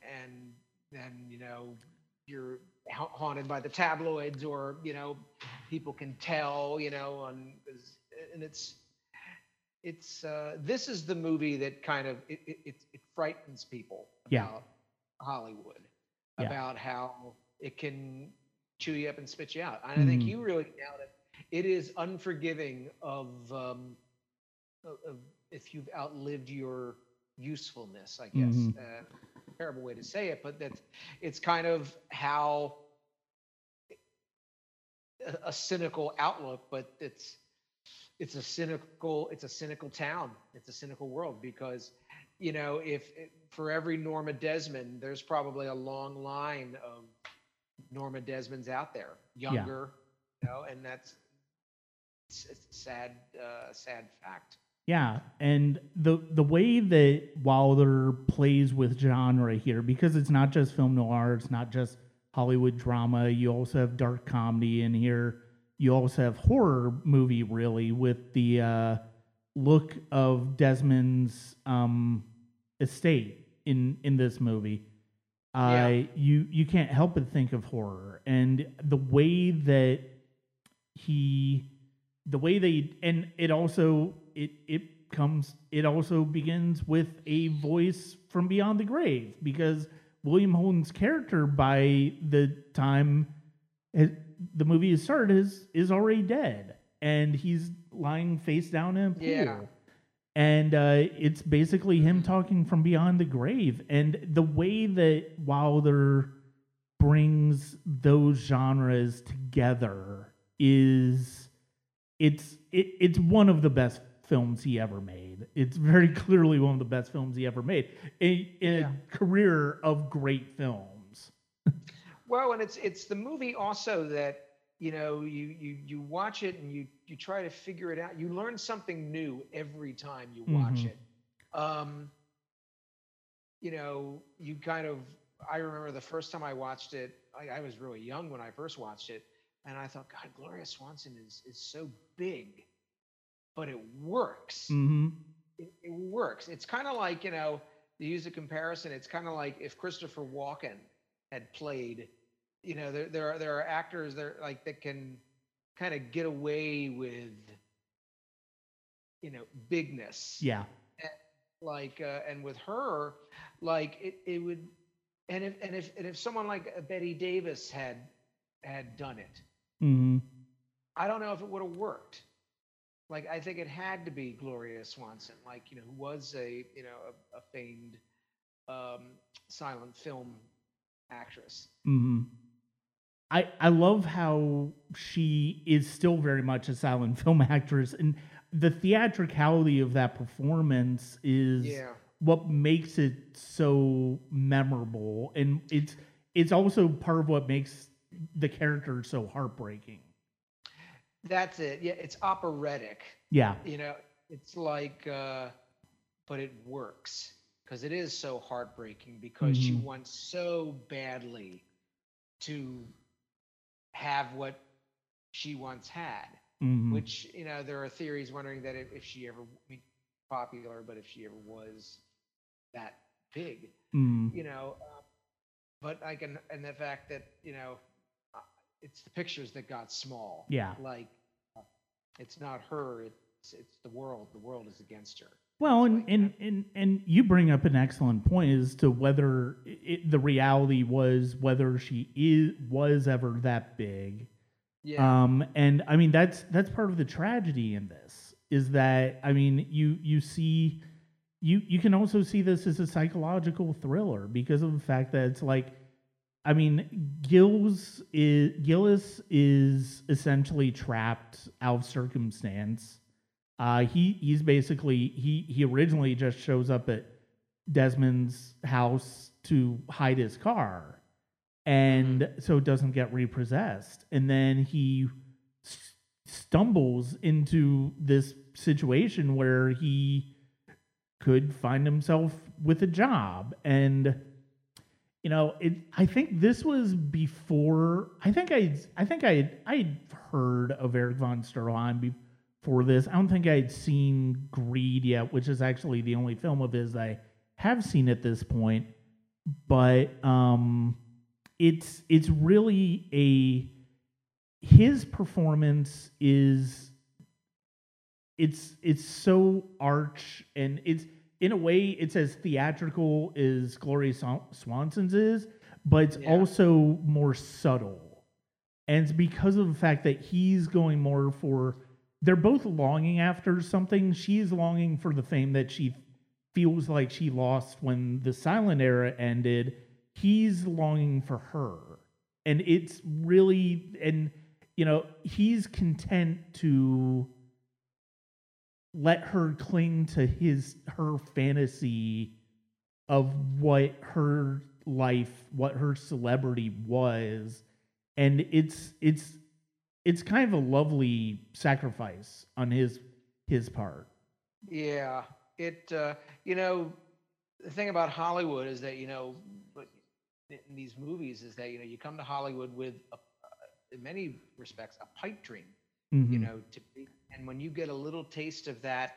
Speaker 2: and then you know you're ha- haunted by the tabloids, or you know, people can tell, you know, on and it's it's uh, this is the movie that kind of it, it, it, frightens people
Speaker 1: Yeah.
Speaker 2: about Hollywood,
Speaker 1: Yeah.
Speaker 2: about how it can chew you up and spit you out. And I think
Speaker 1: Mhm.
Speaker 2: you really nailed it. It is unforgiving of, um, of, of if you've outlived your usefulness. I guess
Speaker 1: Mhm.
Speaker 2: uh, terrible way to say it, but that it's kind of how a, a cynical outlook, but it's it's a cynical it's a cynical town. It's a cynical world because you know if, if for every Norma Desmond, there's probably a long line of Norma Desmonds out there, younger, you know, and that's it's, it's a sad uh, sad fact.
Speaker 1: Yeah, and the the way that Wilder plays with genre here, because it's not just film noir, it's not just Hollywood drama. You also have dark comedy in here. You also have horror movie, really, with the uh, look of Desmond's um, estate in in this movie. Uh,
Speaker 2: Yeah.
Speaker 1: You you can't help but think of horror, and the way that he the way they and it also it it comes it also begins with a voice from beyond the grave because William Holden's character by the time the movie is started is is already dead and he's lying face down in a pool.
Speaker 2: Yeah.
Speaker 1: And uh, it's basically him talking from beyond the grave. And the way that Wilder brings those genres together is it's it, it's one of the best films he ever made. It's very (laughs) clearly one of the best films he ever made in, in
Speaker 2: Yeah.
Speaker 1: a career of great films. (laughs)
Speaker 2: Well, and it's it's the movie also that you know you you you watch it and you you try to figure it out. You learn something new every time you watch
Speaker 1: Mhm.
Speaker 2: it. Um, you know, you kind of. I remember the first time I watched it. I, I was really young when I first watched it, and I thought, God, Gloria Swanson is is so big, but it works
Speaker 1: hmm
Speaker 2: it, it works. It's kind of like, you know, to use a comparison, it's kind of like if Christopher Walken had played, you know, there there are there are actors that like that can kind of get away with, you know, bigness.
Speaker 1: Yeah.
Speaker 2: Like uh, and with her, like it, it would, and if and if and if someone like uh, Bette Davis had had done it,
Speaker 1: hmm
Speaker 2: I don't know if it would have worked. Like I think it had to be Gloria Swanson, like you know, who was a you know a, a famed um, silent film actress.
Speaker 1: hmm I I love how she is still very much a silent (laughs) film actress, and the theatricality of that performance is
Speaker 2: Yeah,
Speaker 1: what makes it so memorable, and it's it's also part of what makes the character so heartbreaking.
Speaker 2: that's it. Yeah, it's operatic.
Speaker 1: Yeah.
Speaker 2: You know, it's like, uh, but it works because it is so heartbreaking because she
Speaker 1: Mhm.
Speaker 2: wants so badly to have what she once had.
Speaker 1: Mhm.
Speaker 2: which you know there are theories wondering that if, if she ever I mean, popular but if she ever was that big
Speaker 1: Mhm.
Speaker 2: you know uh, but i can and the fact that you know uh, it's the pictures that got small
Speaker 1: Yeah.
Speaker 2: like uh, it's not her it's it's the world the world is against her
Speaker 1: Well, and, and, and, and you bring up an excellent point as to whether it, the reality was whether she is was ever that big.
Speaker 2: yeah
Speaker 1: Um, and I mean that's that's part of the tragedy in this is that I mean you you see you you can also see this as a psychological thriller because of the fact that it's like I mean Gills is Gillis is essentially trapped out of circumstance. Uh, he he's basically he he originally just shows up at Desmond's house to hide his car. And so it doesn't get repossessed. And then he s- stumbles into this situation where he could find himself with a job. And you know it i think this was before i think i i think i i heard of erich von stroheim before this i don't think I'd seen greed yet which is actually the only film of his i have seen at this point but um it's it's really a his performance is it's it's so arch and it's in a way it's as theatrical as Gloria Swanson's is, but it's
Speaker 2: Yeah.
Speaker 1: also more subtle. And it's because of the fact that he's going more for they're both longing after something. She's longing for the fame that she feels like she lost when the silent era ended. He's longing for her. And it's really and you know, he's content to let her cling to his her fantasy of what her life, what her celebrity was, and it's it's it's kind of a lovely sacrifice on his his part.
Speaker 2: Yeah, it. Uh, you know, the thing about Hollywood is that you know, but in these movies is that you know you come to Hollywood with, a, in many respects, a pipe dream.
Speaker 1: Mhm.
Speaker 2: You know, to be, and when you get a little taste of that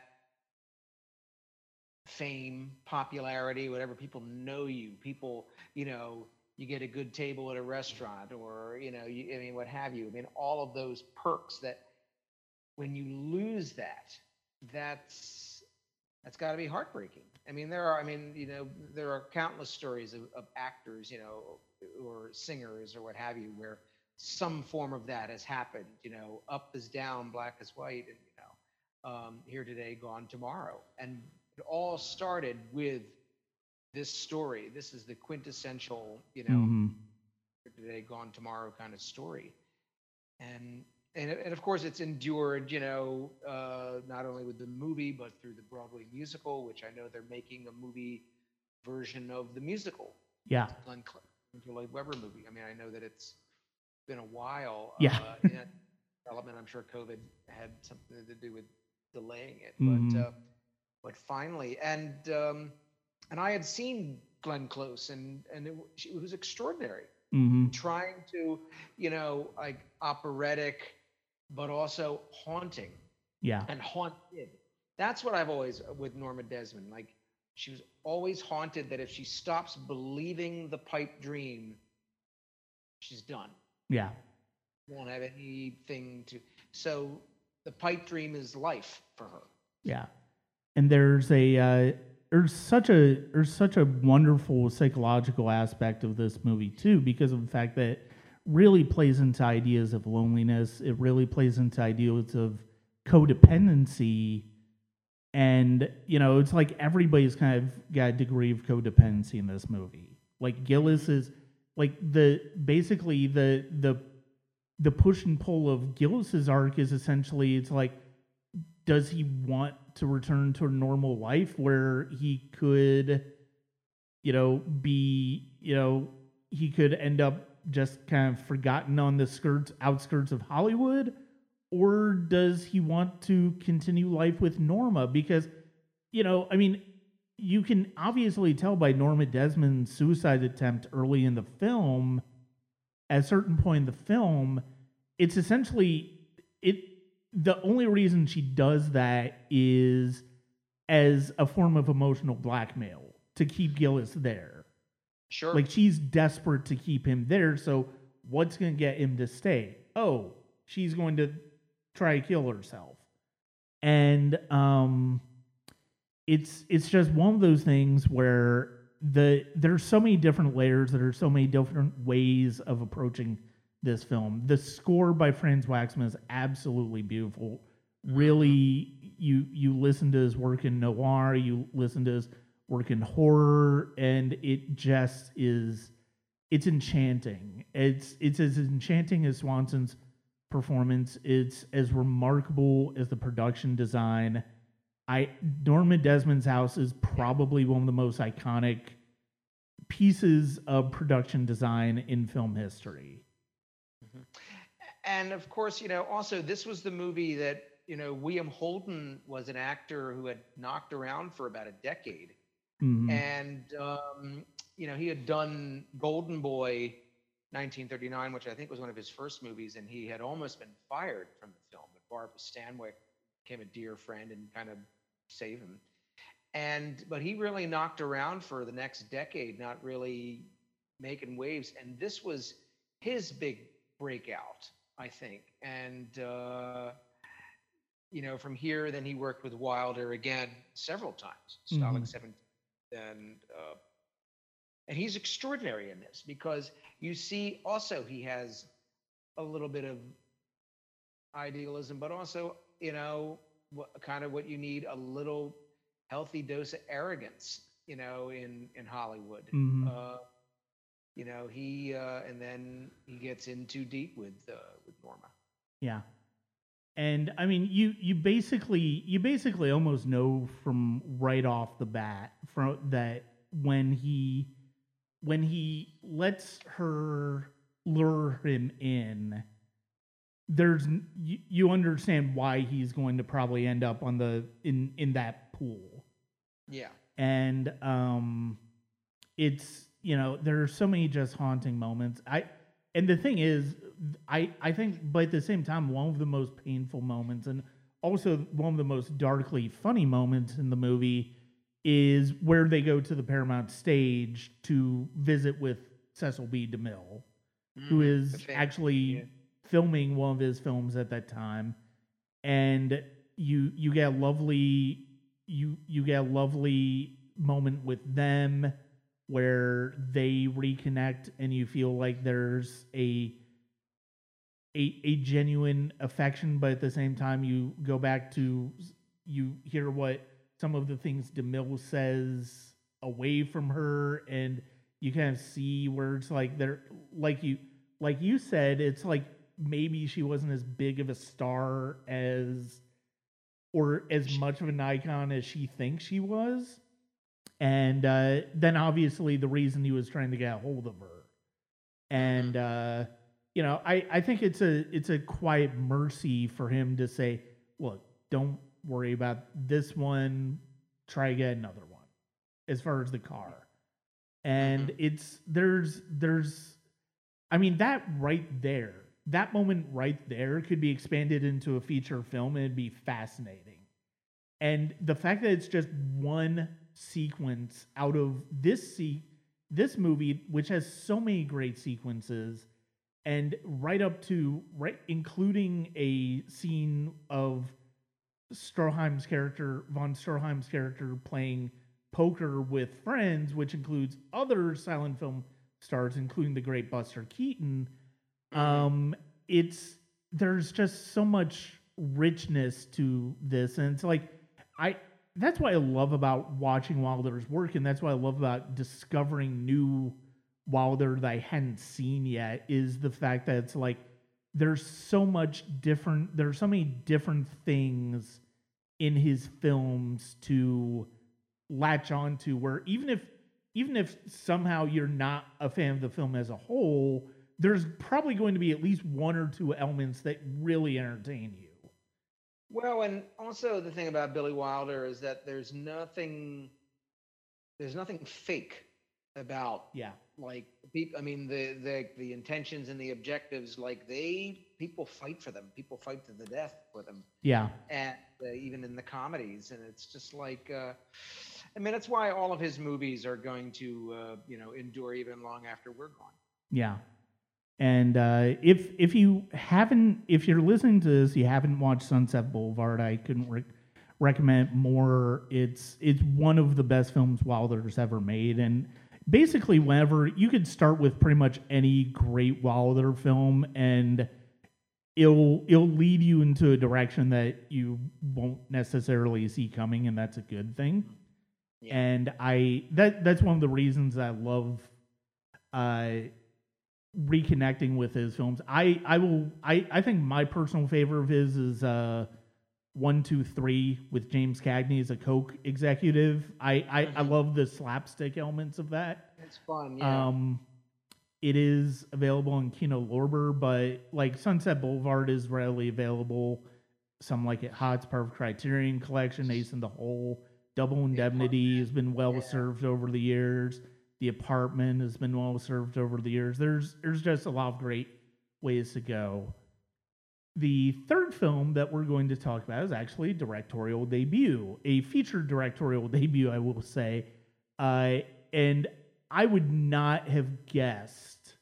Speaker 2: fame, popularity, whatever, people know you. People, you know, you get a good table at a restaurant, or you know, you, I mean, what have you. I mean, all of those perks that when you lose that, that's that's got to be heartbreaking. I mean, there are, I mean, you know, there are countless stories of, of actors, you know, or singers or what have you, where some form of that has happened. You know, up is down, black is white, and you know, um, here today, gone tomorrow, and it all started with this story. This is the quintessential, you know,
Speaker 1: Mhm.
Speaker 2: today, gone tomorrow kind of story, and and, and of course it's endured, you know, uh, not only with the movie but through the Broadway musical, which I know they're making a movie version of the musical,
Speaker 1: Yeah.
Speaker 2: Glenn Lloyd Webber movie. I mean, I know that it's been a while.
Speaker 1: Yeah.
Speaker 2: Uh, in development. I'm sure COVID had something to do with delaying it,
Speaker 1: Mhm.
Speaker 2: but uh, but finally, and um, and I had seen Glenn Close, and and it, she- it was extraordinary
Speaker 1: Mhm.
Speaker 2: trying to, you know, like operatic, but also haunting
Speaker 1: Yeah.
Speaker 2: and haunted. That's what I've always with Norma Desmond. Like she was always haunted that if she stops believing the pipe dream, she's done.
Speaker 1: Yeah.
Speaker 2: Won't have anything to. So the pipe dream is life for her.
Speaker 1: Yeah, and there's a uh, there's such a there's such a wonderful psychological aspect of this movie too because of the fact that really plays into ideas of loneliness. It really plays into ideas of codependency, and you know it's like everybody's kind of got a degree of codependency in this movie. Like Gillis is like the basically the the the push and pull of Gillis's arc is essentially it's like does he want to return to a normal life where he could you know be you know he could end up just kind of forgotten on the skirts outskirts of Hollywood? Or does he want to continue life with Norma? Because you know I mean you can obviously tell by Norma Desmond's suicide attempt early in the film at a certain point in the film it's essentially it the only reason she does that is as a form of emotional blackmail to keep Gillis there.
Speaker 2: Sure.
Speaker 1: Like she's desperate to keep him there, so what's going to get him to stay? Oh, she's going to try to kill herself. And um it's it's just one of those things where the there's so many different layers there are so many different ways of approaching this film. The score by Franz Waxman is absolutely beautiful. Mm-hmm. Really, you you listen to his work in noir, you listen to his work in horror, and it just is it's enchanting. It's it's as enchanting as Swanson's performance. It's as remarkable as the production design. I Norman Desmond's house is probably one of the most iconic pieces of production design in film history.
Speaker 2: And of course, you know, also this was the movie that you know William Holden was an actor who had knocked around for about a decade,
Speaker 1: Mhm.
Speaker 2: and um, you know he had done Golden Boy, 1939, which I think was one of his first movies, and he had almost been fired from the film, but Barbara Stanwyck became a dear friend and kind of saved him. And but he really knocked around for the next decade, not really making waves, and this was his big breakout, I think. And uh, you know, from here, then he worked with Wilder again several times, Stalag
Speaker 1: Mhm.
Speaker 2: 17, and uh, and he's extraordinary in this because you see also he has a little bit of idealism, but also you know what kind of what you need a little healthy dose of arrogance, you know, in in Hollywood.
Speaker 1: Mhm.
Speaker 2: Uh, you know, he uh, and then he gets in too deep with uh, with Norma.
Speaker 1: Yeah. And I mean you you basically you basically almost know from right off the bat from that when he when he lets her lure him in there's you, you understand why he's going to probably end up on the in in that pool
Speaker 2: Yeah.
Speaker 1: and um it's you know there are so many just haunting moments i and the thing is i i think but at the same time one of the most painful moments and also one of the most darkly funny moments in the movie is where they go to the paramount stage to visit with cecil b demille who
Speaker 2: Mhm.
Speaker 1: is actually
Speaker 2: yeah.
Speaker 1: filming one of his films at that time and you you get a lovely you you get a lovely moment with them where they reconnect and you feel like there's a a, a genuine affection but at the same time you go back to you hear what some of the things DeMille says away from her and you kind of see where it's like they're like you like you said it's like maybe she wasn't as big of a star as or as much of an icon as she thinks she was and uh, then obviously the reason he was trying to get a hold of her. And uh, you know I, I think it's a it's a quiet mercy for him to say look don't worry about this one. Try to get another one as far as the car. And it's there's there's i mean that right there that moment right there could be expanded into a feature film and it'd be fascinating. And the fact that it's just one sequence out of this se- this movie which has so many great sequences and right up to right including a scene of Stroheim's character, von Stroheim's character, playing poker with friends, which includes other silent film stars, including the great Buster Keaton. Um, it's there's just so much richness to this, and it's like I that's what I love about watching Wilder's work, and that's what I love about discovering new Wilder that I hadn't seen yet is the fact that it's like there's so much different there's so many different things in his films to latch on to where even if even if somehow you're not a fan of the film as a whole there's probably going to be at least one or two elements that really entertain you
Speaker 2: Well, and also the thing about Billy Wilder is that there's nothing there's nothing fake about
Speaker 1: yeah.
Speaker 2: like people i mean the the the intentions and the objectives like they people fight for them. People fight to the death for them.
Speaker 1: Yeah.
Speaker 2: And uh, even in the comedies and it's just like uh i mean that's why all of his movies are going to uh you know endure even long after we're gone.
Speaker 1: Yeah. And uh, if if you haven't, if you're listening to this, you haven't watched Sunset Boulevard, I couldn't re- recommend more. It's it's one of the best films Wilder's ever made, and basically, whenever you could start with pretty much any great Wilder film, and it'll it'll lead you into a direction that you won't necessarily see coming, and that's a good thing.
Speaker 2: Yeah.
Speaker 1: And I that that's one of the reasons I love uh reconnecting with his films. I I will I I think my personal favorite of his is uh one two three with James Cagney as a Coke executive. I I, I
Speaker 2: Mhm.
Speaker 1: love the slapstick elements of that.
Speaker 2: it's fun yeah
Speaker 1: Um, it is available on Kino Lorber, but like Sunset Boulevard is readily available. Some like it hot. It's part of Criterion Collection. Ace in the Hole, Double Indemnity has been well
Speaker 2: Yeah.
Speaker 1: served over the years. The Apartment has been well served over the years. There's there's just a lot of great ways to go. The third film that we're going to talk about is actually a directorial debut, a featured directorial debut, I will say. Uh, and I would not have guessed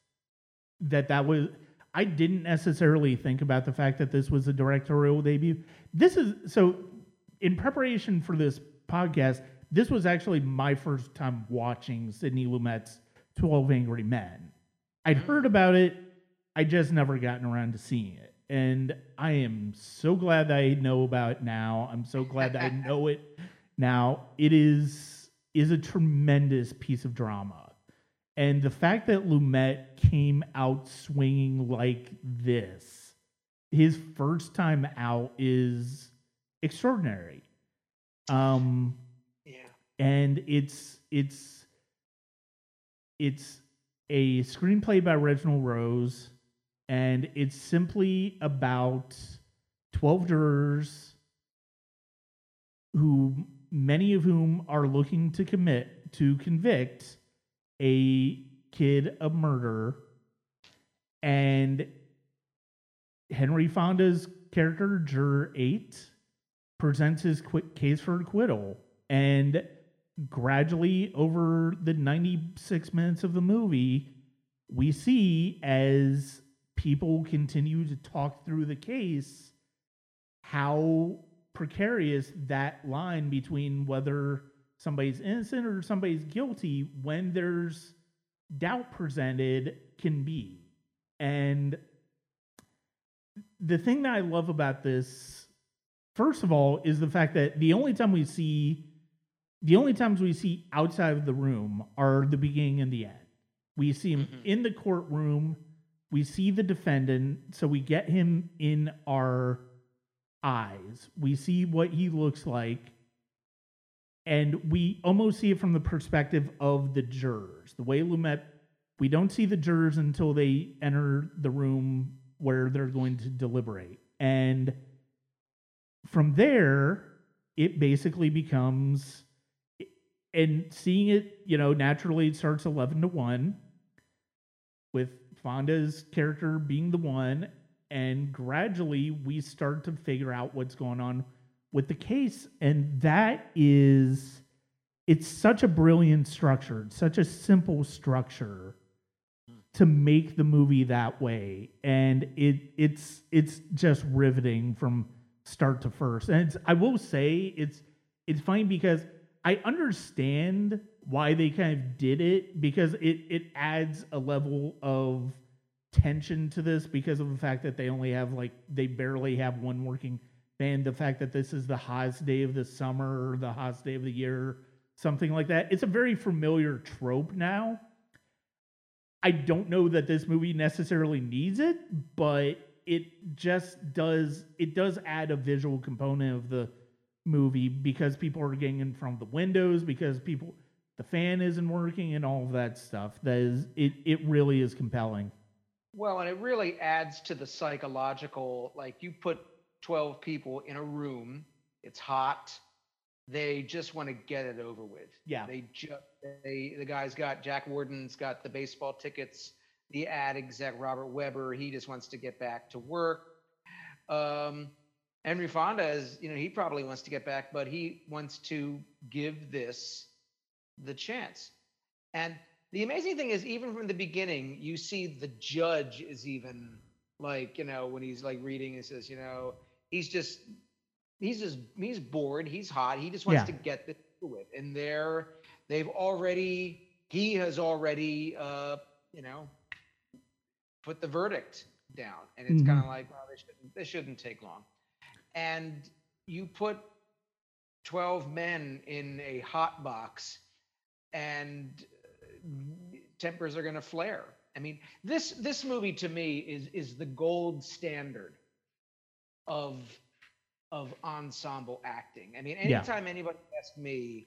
Speaker 1: that that was. I didn't necessarily think about the fact that this was a directorial debut. This is so. In preparation for this podcast, this was actually my first time watching Sidney Lumet's Twelve Angry Men. I'd heard about it. I just never gotten around to seeing it, and I am so glad that I know about it now. I'm so glad that I (laughs) know it now. It is is a tremendous piece of drama. And the fact that Lumet came out swinging like this his first time out is extraordinary. Um. And it's it's it's a screenplay by Reginald Rose, and it's simply about twelve jurors who many of whom are looking to commit to convict a kid of murder. And henry fonda's character juror 8 presents his case for acquittal. And gradually over the 96 minutes of the movie we see as people continue to talk through the case how precarious that line between whether somebody's innocent or somebody's guilty when there's doubt presented can be. And the thing that I love about this, first of all, is the fact that the only time we see, the only times we see outside of the room are the beginning and the end. We see him
Speaker 2: Mhm.
Speaker 1: in the courtroom. We see the defendant, so we get him in our eyes. We see what he looks like. And we almost see it from the perspective of the jurors. The way Lumet, we don't see the jurors until they enter the room where they're going to deliberate. And from there, it basically becomes, and seeing it, you know, naturally it starts 11 to 1 with Fonda's character being the one and gradually we start to figure out what's going on with the case and that is it's such a brilliant structure such a simple structure to make the movie that way and it it's it's just riveting from start to first. And i will say it's it's funny because i understand why they kind of did it because it it adds a level of tension to this because of the fact that they only have like they barely have one working fan the fact that this is the hottest day of the summer or the hottest day of the year something like that. It's a very familiar trope now. I don't know that this movie necessarily needs it but it just does it does add a visual component of the movie because people are getting in from the windows because people the fan isn't working and all of that stuff that is it it really is compelling
Speaker 2: Well, and it really adds to the psychological. Like you put 12 people in a room, it's hot. They just want to get it over with.
Speaker 1: Yeah.
Speaker 2: They just they the guy's got Jack Warden's got the baseball tickets. The ad exec Robert Webber, he just wants to get back to work. Um, Henry Fonda is, you know, he probably wants to get back, but he wants to give this the chance. And the amazing thing is, even from the beginning, you see the judge is even like, you know, when he's like reading, he says, you know, he's just, he's just, he's bored, he's hot, he just wants
Speaker 1: Yeah.
Speaker 2: to get this with. And they're, they've already, he has already, uh, you know, put the verdict down, and it's kind
Speaker 1: Mhm.
Speaker 2: of like, well, this shouldn't, this shouldn't take long. And you put 12 men in a hot box and uh, tempers are going to flare. I mean, this this movie to me is is the gold standard of of ensemble acting. I mean,
Speaker 1: Yeah.
Speaker 2: anytime anybody asks me,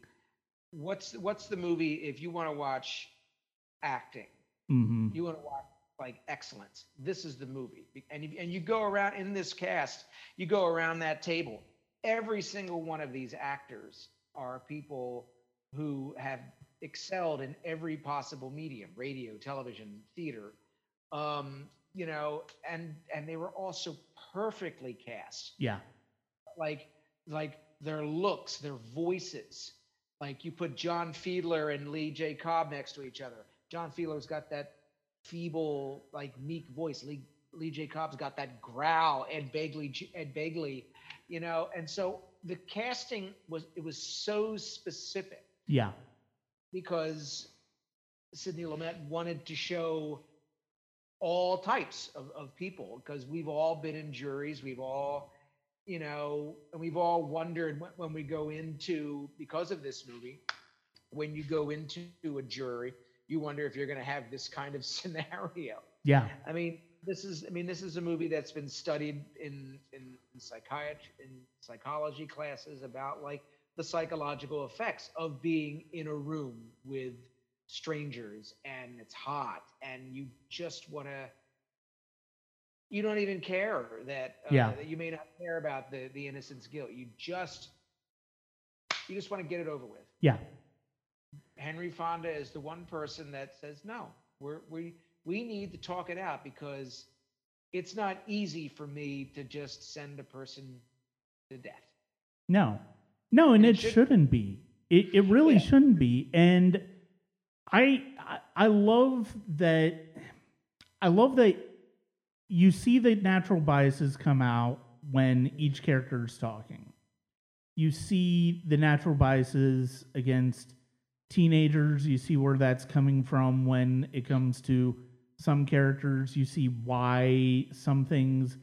Speaker 2: what's what's the movie if you want to watch acting,
Speaker 1: hmm
Speaker 2: you want to watch like excellence, this is the movie. And if, and you go around in this cast, you go around that table. Every single one of these actors are people who have excelled in every possible medium radio television theater. Um you know and and they were also perfectly cast.
Speaker 1: Yeah.
Speaker 2: Like like their looks their voices. Like you put john fiedler and lee j. Cobb next to each other. John fiedler's got that feeble like meek voice. Lee lee j. Cobb's got that growl ed begley ed begley you know? And so the casting was it was so specific.
Speaker 1: Yeah.
Speaker 2: Because Sidney Lumet wanted to show all types of, of people because we've all been in juries, we've all, you know, and we've all wondered when, when we go into because of this movie, when you go into a jury, you wonder if you're going to have this kind of (laughs) scenario.
Speaker 1: yeah
Speaker 2: I mean, this is, I mean, this is a movie that's been studied in, in, in psychiatry, in psychology classes about like the psychological effects of being in a room with strangers and it's hot and you just want to you don't even care that, uh,
Speaker 1: Yeah.
Speaker 2: that you may not care about the the innocence guilt you just you just want to get it over with
Speaker 1: Yeah.
Speaker 2: Henry fonda is the one person that says no we're we we need to talk it out because it's not easy for me to just send a person to death
Speaker 1: No, no, and
Speaker 2: And
Speaker 1: it
Speaker 2: should-
Speaker 1: shouldn't be. It it really
Speaker 2: Yeah.
Speaker 1: shouldn't be. And I I- I love that. I love that you see the natural biases come out when each character is talking. You see the natural biases against teenagers. You see where that's coming from when it comes to some characters. You see why some things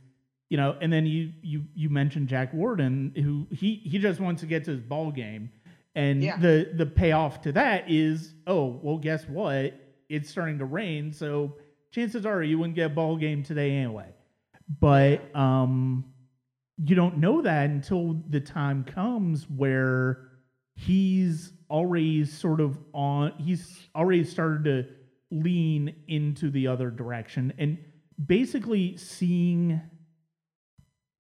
Speaker 1: you know, and then you you you mentioned Jack Warden, who he he just wants to get to his ball game, and
Speaker 2: Yeah.
Speaker 1: the the payoff to that is, oh well, guess what? It's starting to rain, so chances are you wouldn't get a ball game today anyway. But um, you don't know that until the time comes where he's already sort of on. He's already started to lean into the other direction, and basically seeing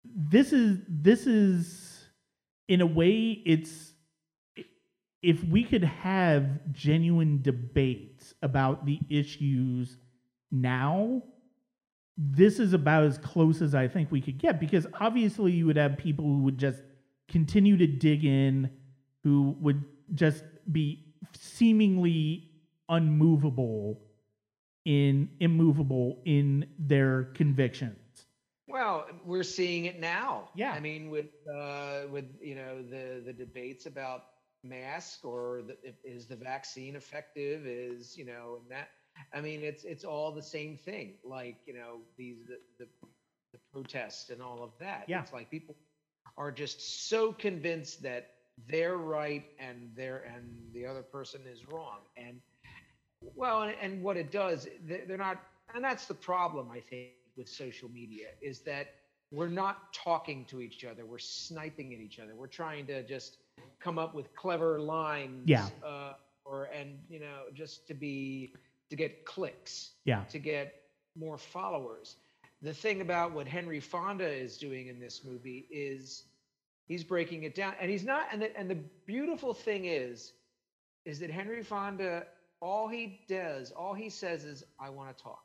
Speaker 1: this is this is in a way it's if we could have genuine debates about the issues now this is about as close as i think we could get because obviously you would have people who would just continue to dig in who would just be seemingly unmovable in immovable in their convictions
Speaker 2: Well, we're seeing it now.
Speaker 1: Yeah.
Speaker 2: I mean, with uh, with you know the the debates about mask or the, is the vaccine effective? Is you know and that. I mean, it's it's all the same thing. Like you know these the the, the protests and all of that.
Speaker 1: Yeah.
Speaker 2: It's like people are just so convinced that they're right and they're and the other person is wrong. And well, and, and what it does, they- they're not, and that's the problem I think with social media is that we're not talking to each other. We're sniping at each other. We're trying to just come up with clever lines.
Speaker 1: Yeah.
Speaker 2: Uh, or and you know just to be to get clicks
Speaker 1: yeah
Speaker 2: to get more followers. The thing about what Henry Fonda is doing in this movie is he's breaking it down, and he's not. And the, and the beautiful thing is, is that Henry Fonda, all he does, all he says is, "I want to talk."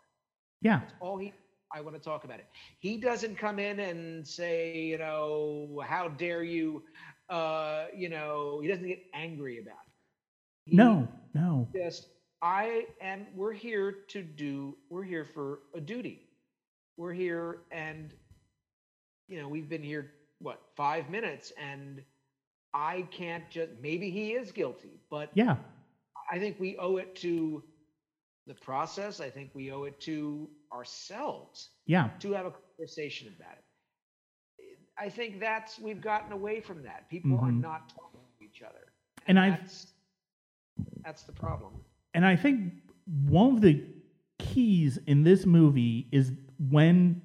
Speaker 1: yeah
Speaker 2: That's all he. I want to talk about it. He doesn't come in and say, you know, how dare you, uh, you know, he doesn't get angry about it. He
Speaker 1: no no
Speaker 2: just I am we're here to do we're here for a duty. We're here and you know, we've been here what, 5 minutes and I can't just maybe he is guilty, but
Speaker 1: yeah
Speaker 2: I think we owe it to the process. I think we owe it to ourselves
Speaker 1: yeah
Speaker 2: to have a conversation about it. I think that's we've gotten away from that. People are
Speaker 1: Mhm.
Speaker 2: not talking to each other.
Speaker 1: And I've-
Speaker 2: that's that's the problem.
Speaker 1: And I think one of the keys in this movie is when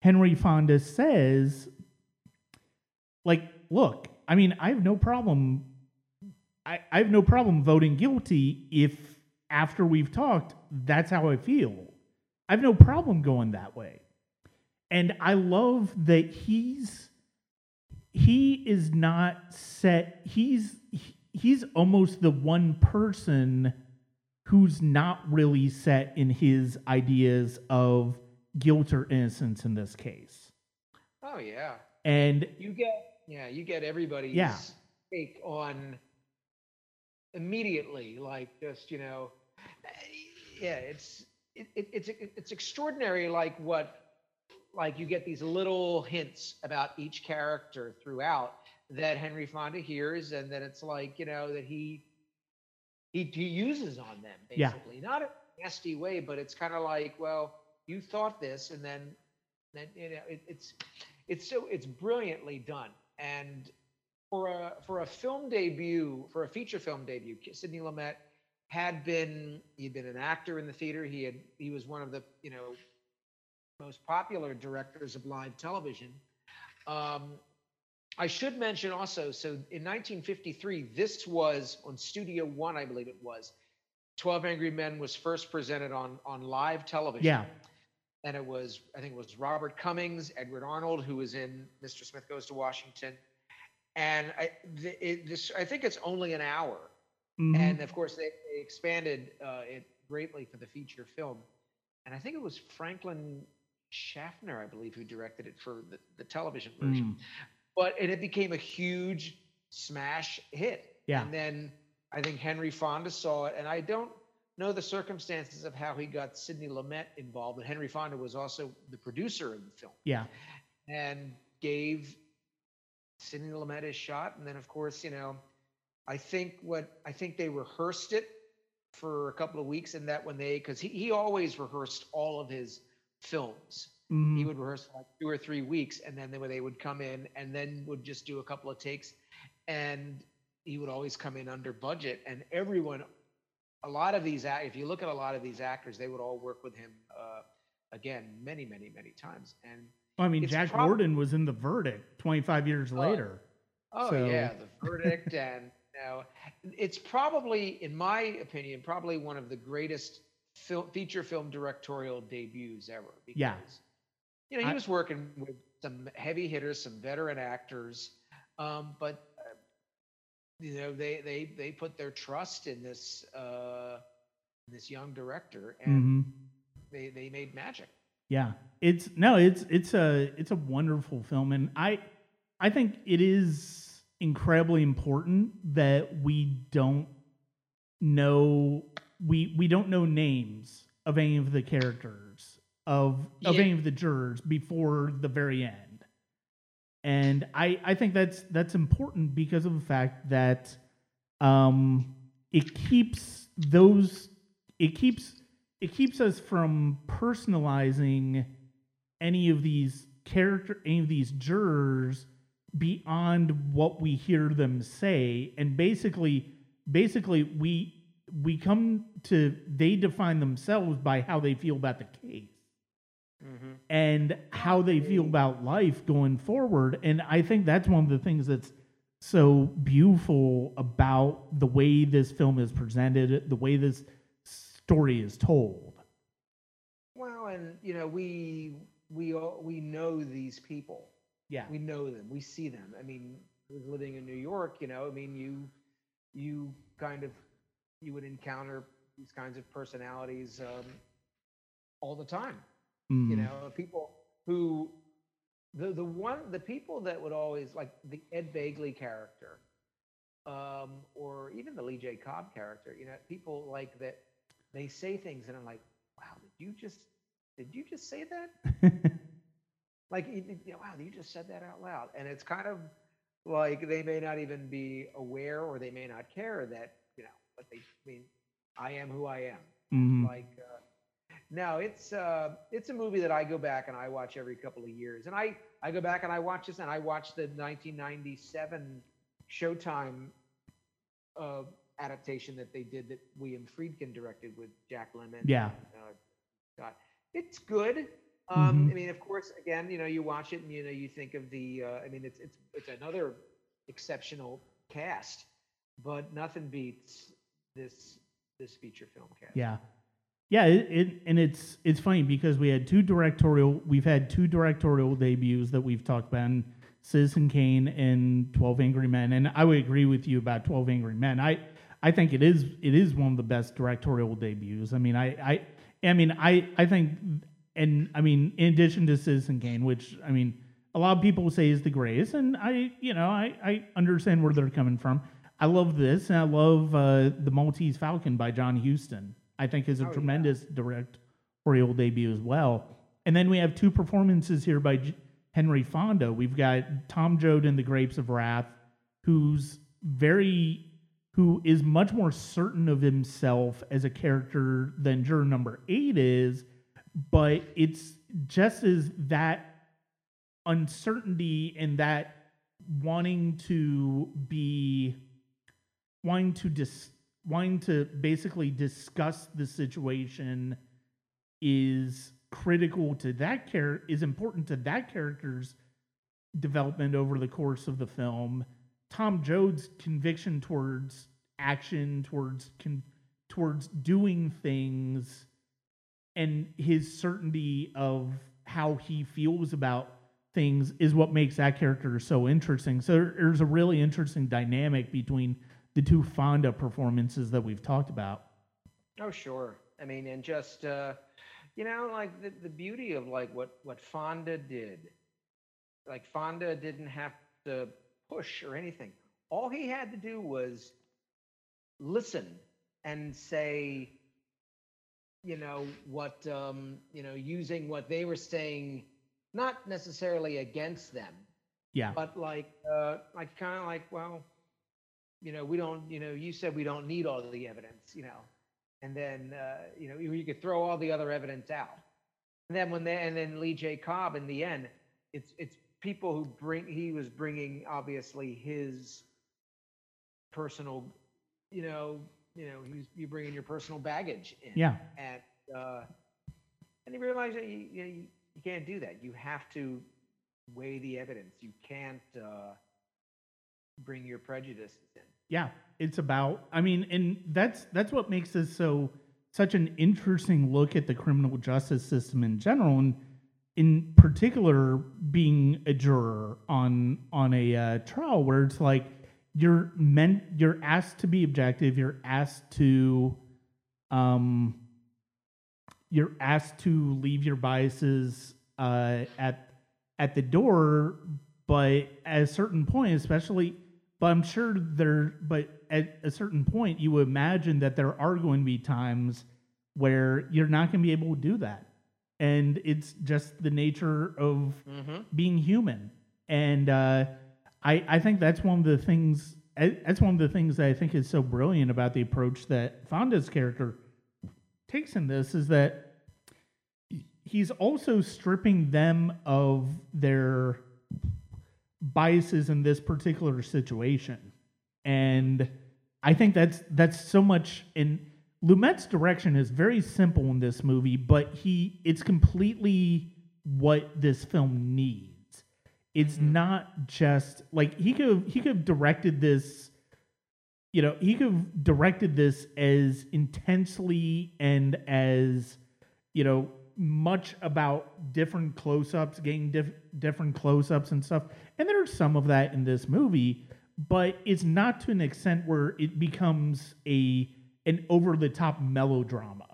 Speaker 1: Henry Fonda says, like, look, I mean, I have no problem. I, I have no problem voting guilty if after we've talked, that's how I feel. I have no problem going that way. And I love that he's he is not set he's he's almost the one person who's not really set in his ideas of guilt or innocence in this case
Speaker 2: Oh yeah.
Speaker 1: and
Speaker 2: You get yeah, you get everybody's
Speaker 1: Yeah.
Speaker 2: take on immediately, like just you know, eh, yeah, it's it, it, it's it's extraordinary, like what like you get these little hints about each character throughout that Henry Fonda hears, and then it's like you know that he he he uses on them
Speaker 1: Yeah.
Speaker 2: basically, not a nasty way, but it's kind of like, well, you thought this, and then then you know it, it's it's so it's brilliantly done, and for a for a film debut, for a feature film debut, Sidney Lumet had been he'd been an actor in the theater. He had he was one of the you know most popular directors of live television. Um, I should mention also, so in 1953, this was on Studio One, I believe it was. 12 Angry Men was first presented on on live television.
Speaker 1: Yeah.
Speaker 2: And it was, I think it was Robert Cummings, Edward Arnold, who was in Mr. Smith Goes to Washington. And I, the, it, this, I think it's only an hour.
Speaker 1: Mhm.
Speaker 2: And of course, they, they expanded uh, it greatly for the feature film. And I think it was Franklin Schaffner, I believe, who directed it for the, the television version.
Speaker 1: Mm.
Speaker 2: But and it became a huge smash hit.
Speaker 1: Yeah.
Speaker 2: And then I think Henry Fonda saw it, and I don't know the circumstances of how he got Sidney Lumet involved, but Henry Fonda was also the producer of the film
Speaker 1: Yeah.
Speaker 2: and gave Sidney Lumet his shot. And then, of course, you know, I think what I think they rehearsed it for a couple of weeks, and that when they because he he always rehearsed all of his films.
Speaker 1: Mhm.
Speaker 2: He would rehearse like two or three weeks, and then they would, they would come in and then would just do a couple of takes, and he would always come in under budget. And everyone, a lot of these, if you look at a lot of these actors, they would all work with him uh, again many, many, many times. And
Speaker 1: Well, I mean, Jack
Speaker 2: prob-
Speaker 1: Gordon was in The Verdict 25 years later.
Speaker 2: Oh
Speaker 1: So-
Speaker 2: yeah, the verdict, and you know, it's probably, in my opinion, probably one of the greatest feature film directorial debuts ever. Because,
Speaker 1: Yeah.
Speaker 2: You know, he
Speaker 1: I-
Speaker 2: was working with some heavy hitters, some veteran actors, um, but you know, they they they put their trust in this uh, this young director, and
Speaker 1: Mhm.
Speaker 2: they they made magic.
Speaker 1: Yeah, it's no, it's it's a it's a wonderful film, and I I think it is incredibly important that we don't know we we don't know names of any of the characters of of
Speaker 2: Yeah.
Speaker 1: any of the jurors before the very end, and I I think that's that's important because of the fact that um it keeps those it keeps it keeps us from personalizing any of these character any of these jurors beyond what we hear them say. And basically basically we we come to they define themselves by how they feel about the case
Speaker 2: Mm-hmm.
Speaker 1: and how they feel about life going forward. And I think that's one of the things that's so beautiful about the way this film is presented, the way this story is told.
Speaker 2: Well, and you know, we we all, we know these people.
Speaker 1: Yeah.
Speaker 2: we know them we see them i mean living in new york you know i mean you you kind of you would encounter these kinds of personalities um, all the time you
Speaker 1: Mm.
Speaker 2: know people who the the one the people that would always like the ed Begley character um, or even the lee j cobb character you know people like that they say things and i'm like wow did you just did you just say that (laughs) like you, you know, wow, you just said that out loud, and it's kind of like they may not even be aware or they may not care that you know, but they I mean, I am who I am.
Speaker 1: Mhm.
Speaker 2: Like, uh, no, it's uh, it's a movie that I go back and I watch every couple of years, and I I go back and I watch this, and I watch the 1997 Showtime uh, adaptation that they did that William Friedkin directed with Jack Lemmon.
Speaker 1: Yeah.
Speaker 2: and, uh, It's good. Um,
Speaker 1: Mhm.
Speaker 2: I mean, of course, again, you know, you watch it and you know you think of the. Uh, I mean, it's it's it's another exceptional cast, but nothing beats this this feature film cast.
Speaker 1: Yeah. Yeah, it, it and it's it's funny because we had two directorial we've had two directorial debuts that we've talked about in Citizen Kane and Twelve Angry Men, and I would agree with you about Twelve Angry Men. I I think it is it is one of the best directorial debuts. I mean, I I I mean I I think and I mean in addition to Citizen Kane, which I mean a lot of people say is the greatest, and I you know I I understand where they're coming from. I love this, and I love uh, the Maltese Falcon by John Huston. I think is a
Speaker 2: Oh, yeah.
Speaker 1: tremendous directorial debut as well. And then we have two performances here by J- Henry Fonda. We've got Tom Joad in The Grapes of Wrath, who's very, who is much more certain of himself as a character than juror number eight is, but it's just as that uncertainty and that wanting to be wanting to dis wanting to basically discuss the situation is critical to that character is important to that character's development over the course of the film. Tom Joad's conviction towards action, towards con- towards doing things, and his certainty of how he feels about things is what makes that character so interesting. So there's a really interesting dynamic between the two Fonda performances that we've talked about.
Speaker 2: Oh, sure. I mean, and just uh, you know, like the, the beauty of like what what Fonda did. Like Fonda didn't have to push or anything. All he had to do was listen and say, you know, what um, you know, using what they were saying, not necessarily against them,
Speaker 1: Yeah.
Speaker 2: but like uh like kind of like well you know we don't you know you said we don't need all the evidence you know. And then uh you know you, you could throw all the other evidence out. And then when they and then lee j. Cobb in the end it's it's people who bring he was bringing obviously his personal you know you know he's you bring in your personal baggage in.
Speaker 1: Yeah.
Speaker 2: and uh and you realize that you, you, you you can't do that. You have to weigh the evidence. You can't uh bring your prejudices in
Speaker 1: Yeah, it's about. I mean, and that's that's what makes this so such an interesting look at the criminal justice system in general, and in particular, being a juror on on a uh, trial where it's like you're meant you're asked to be objective, you're asked to, um, you're asked to leave your biases uh, at at the door, but at a certain point, especially but I'm sure there, but at a certain point, you would imagine that there are going to be times where you're not going to be able to do that. And it's just the nature of
Speaker 2: mm-hmm.
Speaker 1: being human. And uh, I, I think that's one of the things, that's one of the things that I think is so brilliant about the approach that Fonda's character takes in this is that he's also stripping them of their biases in this particular situation. And I think that's that's so much in Lumet's direction is very simple in this movie, but he it's completely what this film needs. It's
Speaker 2: Mhm.
Speaker 1: not just like he could have, he could have directed this you know, he could have directed this as intensely and as you know much about different close-ups getting diff- different close-ups and stuff and there's some of that in this movie but it's not to an extent where it becomes a an over-the-top melodrama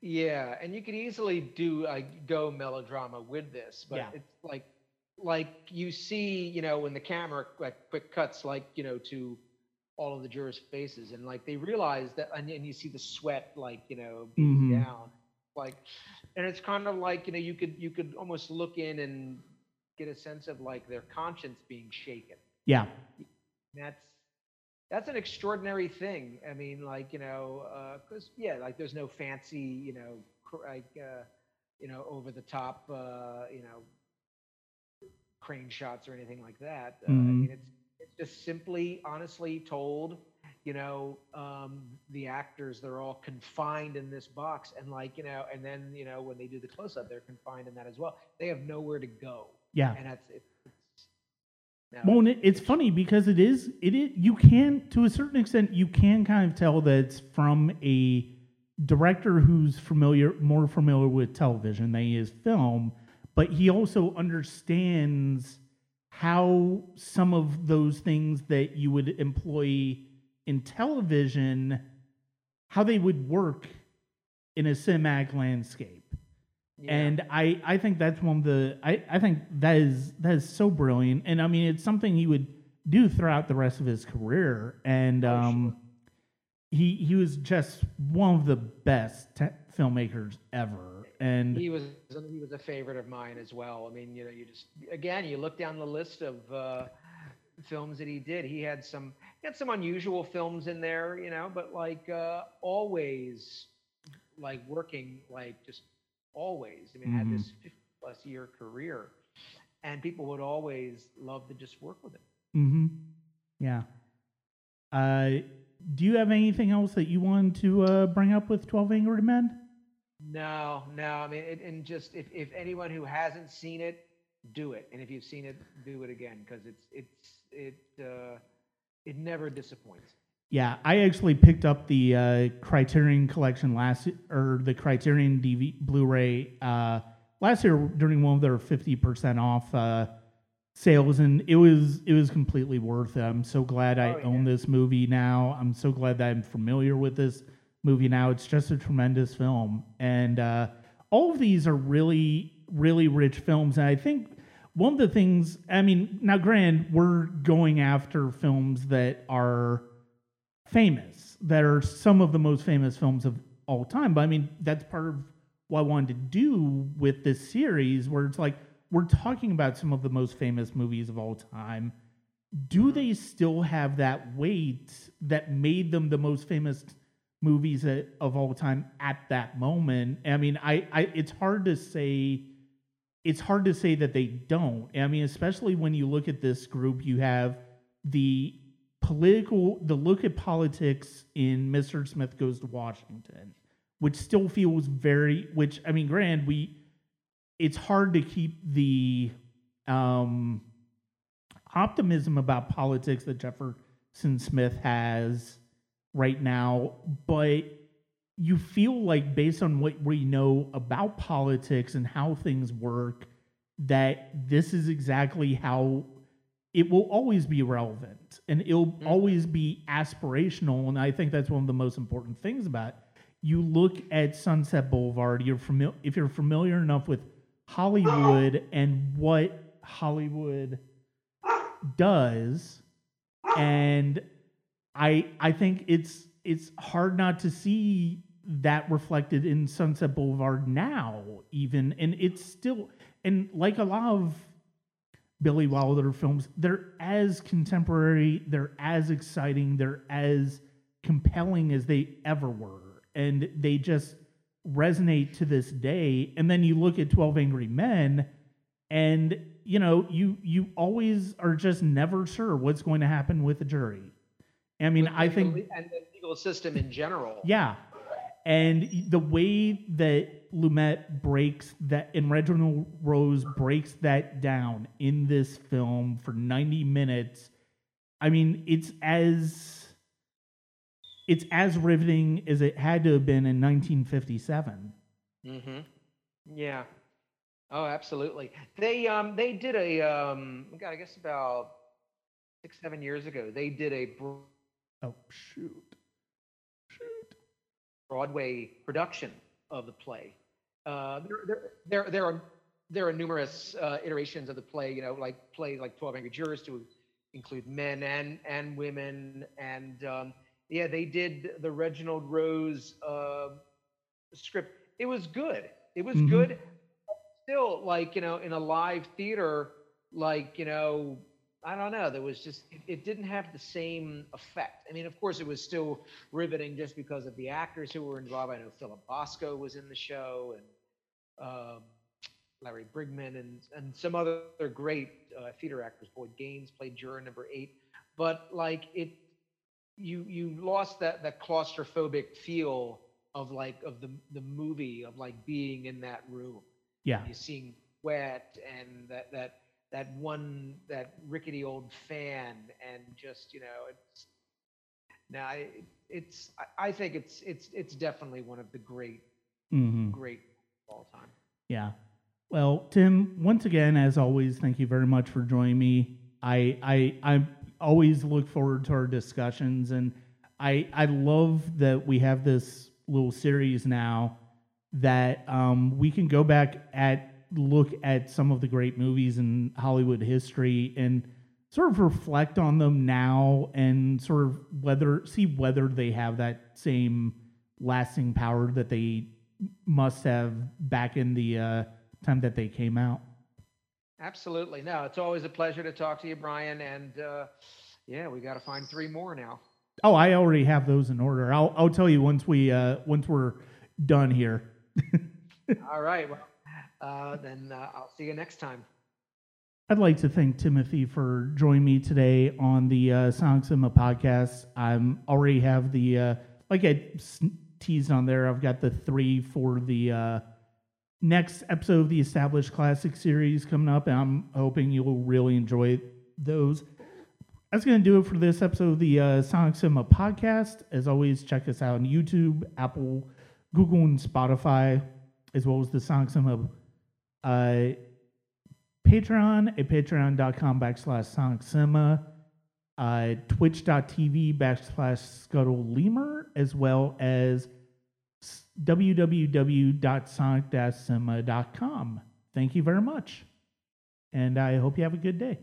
Speaker 2: Yeah, and you could easily do like go melodrama with this, but
Speaker 1: Yeah.
Speaker 2: it's like like you see, you know, when the camera like quick cuts like, you know, to all of the jurors' faces and like they realize that and, and you see the sweat like, you know, beating
Speaker 1: Mhm.
Speaker 2: down. Like and it's kind of like, you know, you could you could almost look in and get a sense of like their conscience being shaken.
Speaker 1: yeah
Speaker 2: That's that's an extraordinary thing. I mean, like you know, because yeah, like there's no fancy, you know, cr- like uh, you know, over the top, uh, you know, crane shots or anything like that. Uh, I
Speaker 1: Mhm.
Speaker 2: mean, it's it's just simply, honestly told. You know, um, the actors they're all confined in this box, and like you know, and then you know when they do the close up, they're confined in that as well. They have nowhere to go,
Speaker 1: yeah
Speaker 2: and that's it, it's. no,
Speaker 1: Well, and it, it's funny because it is it is you can to a certain extent you can kind of tell that it's from a director who's familiar more familiar with television than he is film, but he also understands how some of those things that you would employ in television how they would work in a cinematic landscape.
Speaker 2: Yeah.
Speaker 1: and I, I think that's one of the I, I think that is that is so brilliant. And I mean it's something he would do throughout the rest of his career. And
Speaker 2: Oh,
Speaker 1: um he he was just one of the best te- filmmakers ever. And
Speaker 2: he was he was a favorite of mine as well. I mean, you know, you just again you look down the list of uh, films that he did. He had some he had some unusual films in there, you know, but like uh, always, like working like just always. I mean, had this 50 plus year career, and people would always love to just work with him.
Speaker 1: hmm yeah uh do you have anything else that you wanted to uh bring up with 12 angry men
Speaker 2: No, no. I mean, it, and just if, if anyone who hasn't seen it, do it. And if you've seen it, do it again because it's it's it uh, it never disappoints.
Speaker 1: Yeah, I actually picked up the uh, Criterion Collection last or the Criterion DV Blu-ray uh, last year during one of their fifty percent off uh, sales, and it was it was completely worth it. I'm so glad I
Speaker 2: Oh,
Speaker 1: own
Speaker 2: yeah.
Speaker 1: this movie now. I'm so glad that I'm familiar with this movie now. It's just a tremendous film, and uh, all of these are really really rich films, and I think. One of the things, I mean, now, granted, we're going after films that are famous that are some of the most famous films of all time. But I mean, that's part of what I wanted to do with this series, where it's like we're talking about some of the most famous movies of all time. Do mm-hmm. they still have that weight that made them the most famous movies of all time at that moment? I mean, I, I it's hard to say it's hard to say that they don't. I mean, especially when you look at this group, you have the political, the look at politics in Mr. Smith Goes to Washington, which still feels very, which, I mean, grand, we, it's hard to keep the um, optimism about politics that Jefferson Smith has right now, but you feel like based on what we know about politics and how things work that this is exactly how it will always be relevant and it'll mm-hmm. always be aspirational and i think that's one of the most important things about it. you look at sunset boulevard you're familiar if you're familiar enough with hollywood and what hollywood does and i i think it's it's hard not to see that reflected in sunset boulevard now even and it's still and like a lot of billy wilder films they're as contemporary they're as exciting they're as compelling as they ever were and they just resonate to this day and then you look at 12 angry men and you know you you always are just never sure what's going to happen with the jury i mean i think
Speaker 2: and the legal system in general.
Speaker 1: yeah. And the way that Lumet breaks that, and Reginald Rose breaks that down in this film for 90 minutes, I mean, it's as it's as riveting as it had to have been in 1957.
Speaker 2: Mm-hmm. Yeah. Oh, absolutely. They um they did a um God, I guess about six seven years ago. They did a Bro-
Speaker 1: Oh shoot.
Speaker 2: Broadway production of the play. Uh, there, there, there, there are there are numerous uh, iterations of the play. You know, like plays like Twelve Angry Jurors to include men and and women. And um, yeah, they did the Reginald Rose uh, script. It was good. It was
Speaker 1: Mhm.
Speaker 2: good. Still, like you know, in a live theater, like you know, I don't know. There was just it, it didn't have the same effect. I mean, of course, it was still riveting just because of the actors who were involved. I know Philip Bosco was in the show, and um, Larry Bryggman, and and some other great uh, theater actors. Boyd Gaines played juror number eight, but like it, you you lost that that claustrophobic feel of like of the the movie of like being in that room
Speaker 1: Yeah,
Speaker 2: you're seeing wet and that that that one that rickety old fan and just you know it's now I- it's I, I think it's it's it's definitely one of the great
Speaker 1: hmm
Speaker 2: great of all time
Speaker 1: Yeah. Well, Tim, once again, as always, thank you very much for joining me. I I I always look forward to our discussions, and I I love that we have this little series now that um, we can go back at look at some of the great movies in Hollywood history and sort of reflect on them now and sort of whether see whether they have that same lasting power that they must have back in the uh, time that they came out.
Speaker 2: absolutely no it's always a pleasure to talk to you brian and uh yeah we got to find three more now
Speaker 1: Oh, I already have those in order. I'll I'll tell you once we uh, once we're done here. (laughs)
Speaker 2: all right well uh then uh, i'll see you next time
Speaker 1: I'd like to thank Timothy for joining me today on the uh, Sonic Cinema podcast. I'm already have the uh, like I teased on there. I've got the three for the uh, next episode of the Established Classic series coming up, and I'm hoping you'll really enjoy those. That's going to do it for this episode of the uh, Sonic Cinema podcast. As always, check us out on YouTube, Apple, Google, and Spotify, as well as the Sonic Cinema uh, Patreon at patreon.com backslash Sonic Cinema, uh, twitch.tv backslash Skutle Lemur, as well as www.sonic-cinema.com. Thank you very much. And I hope you have a good day.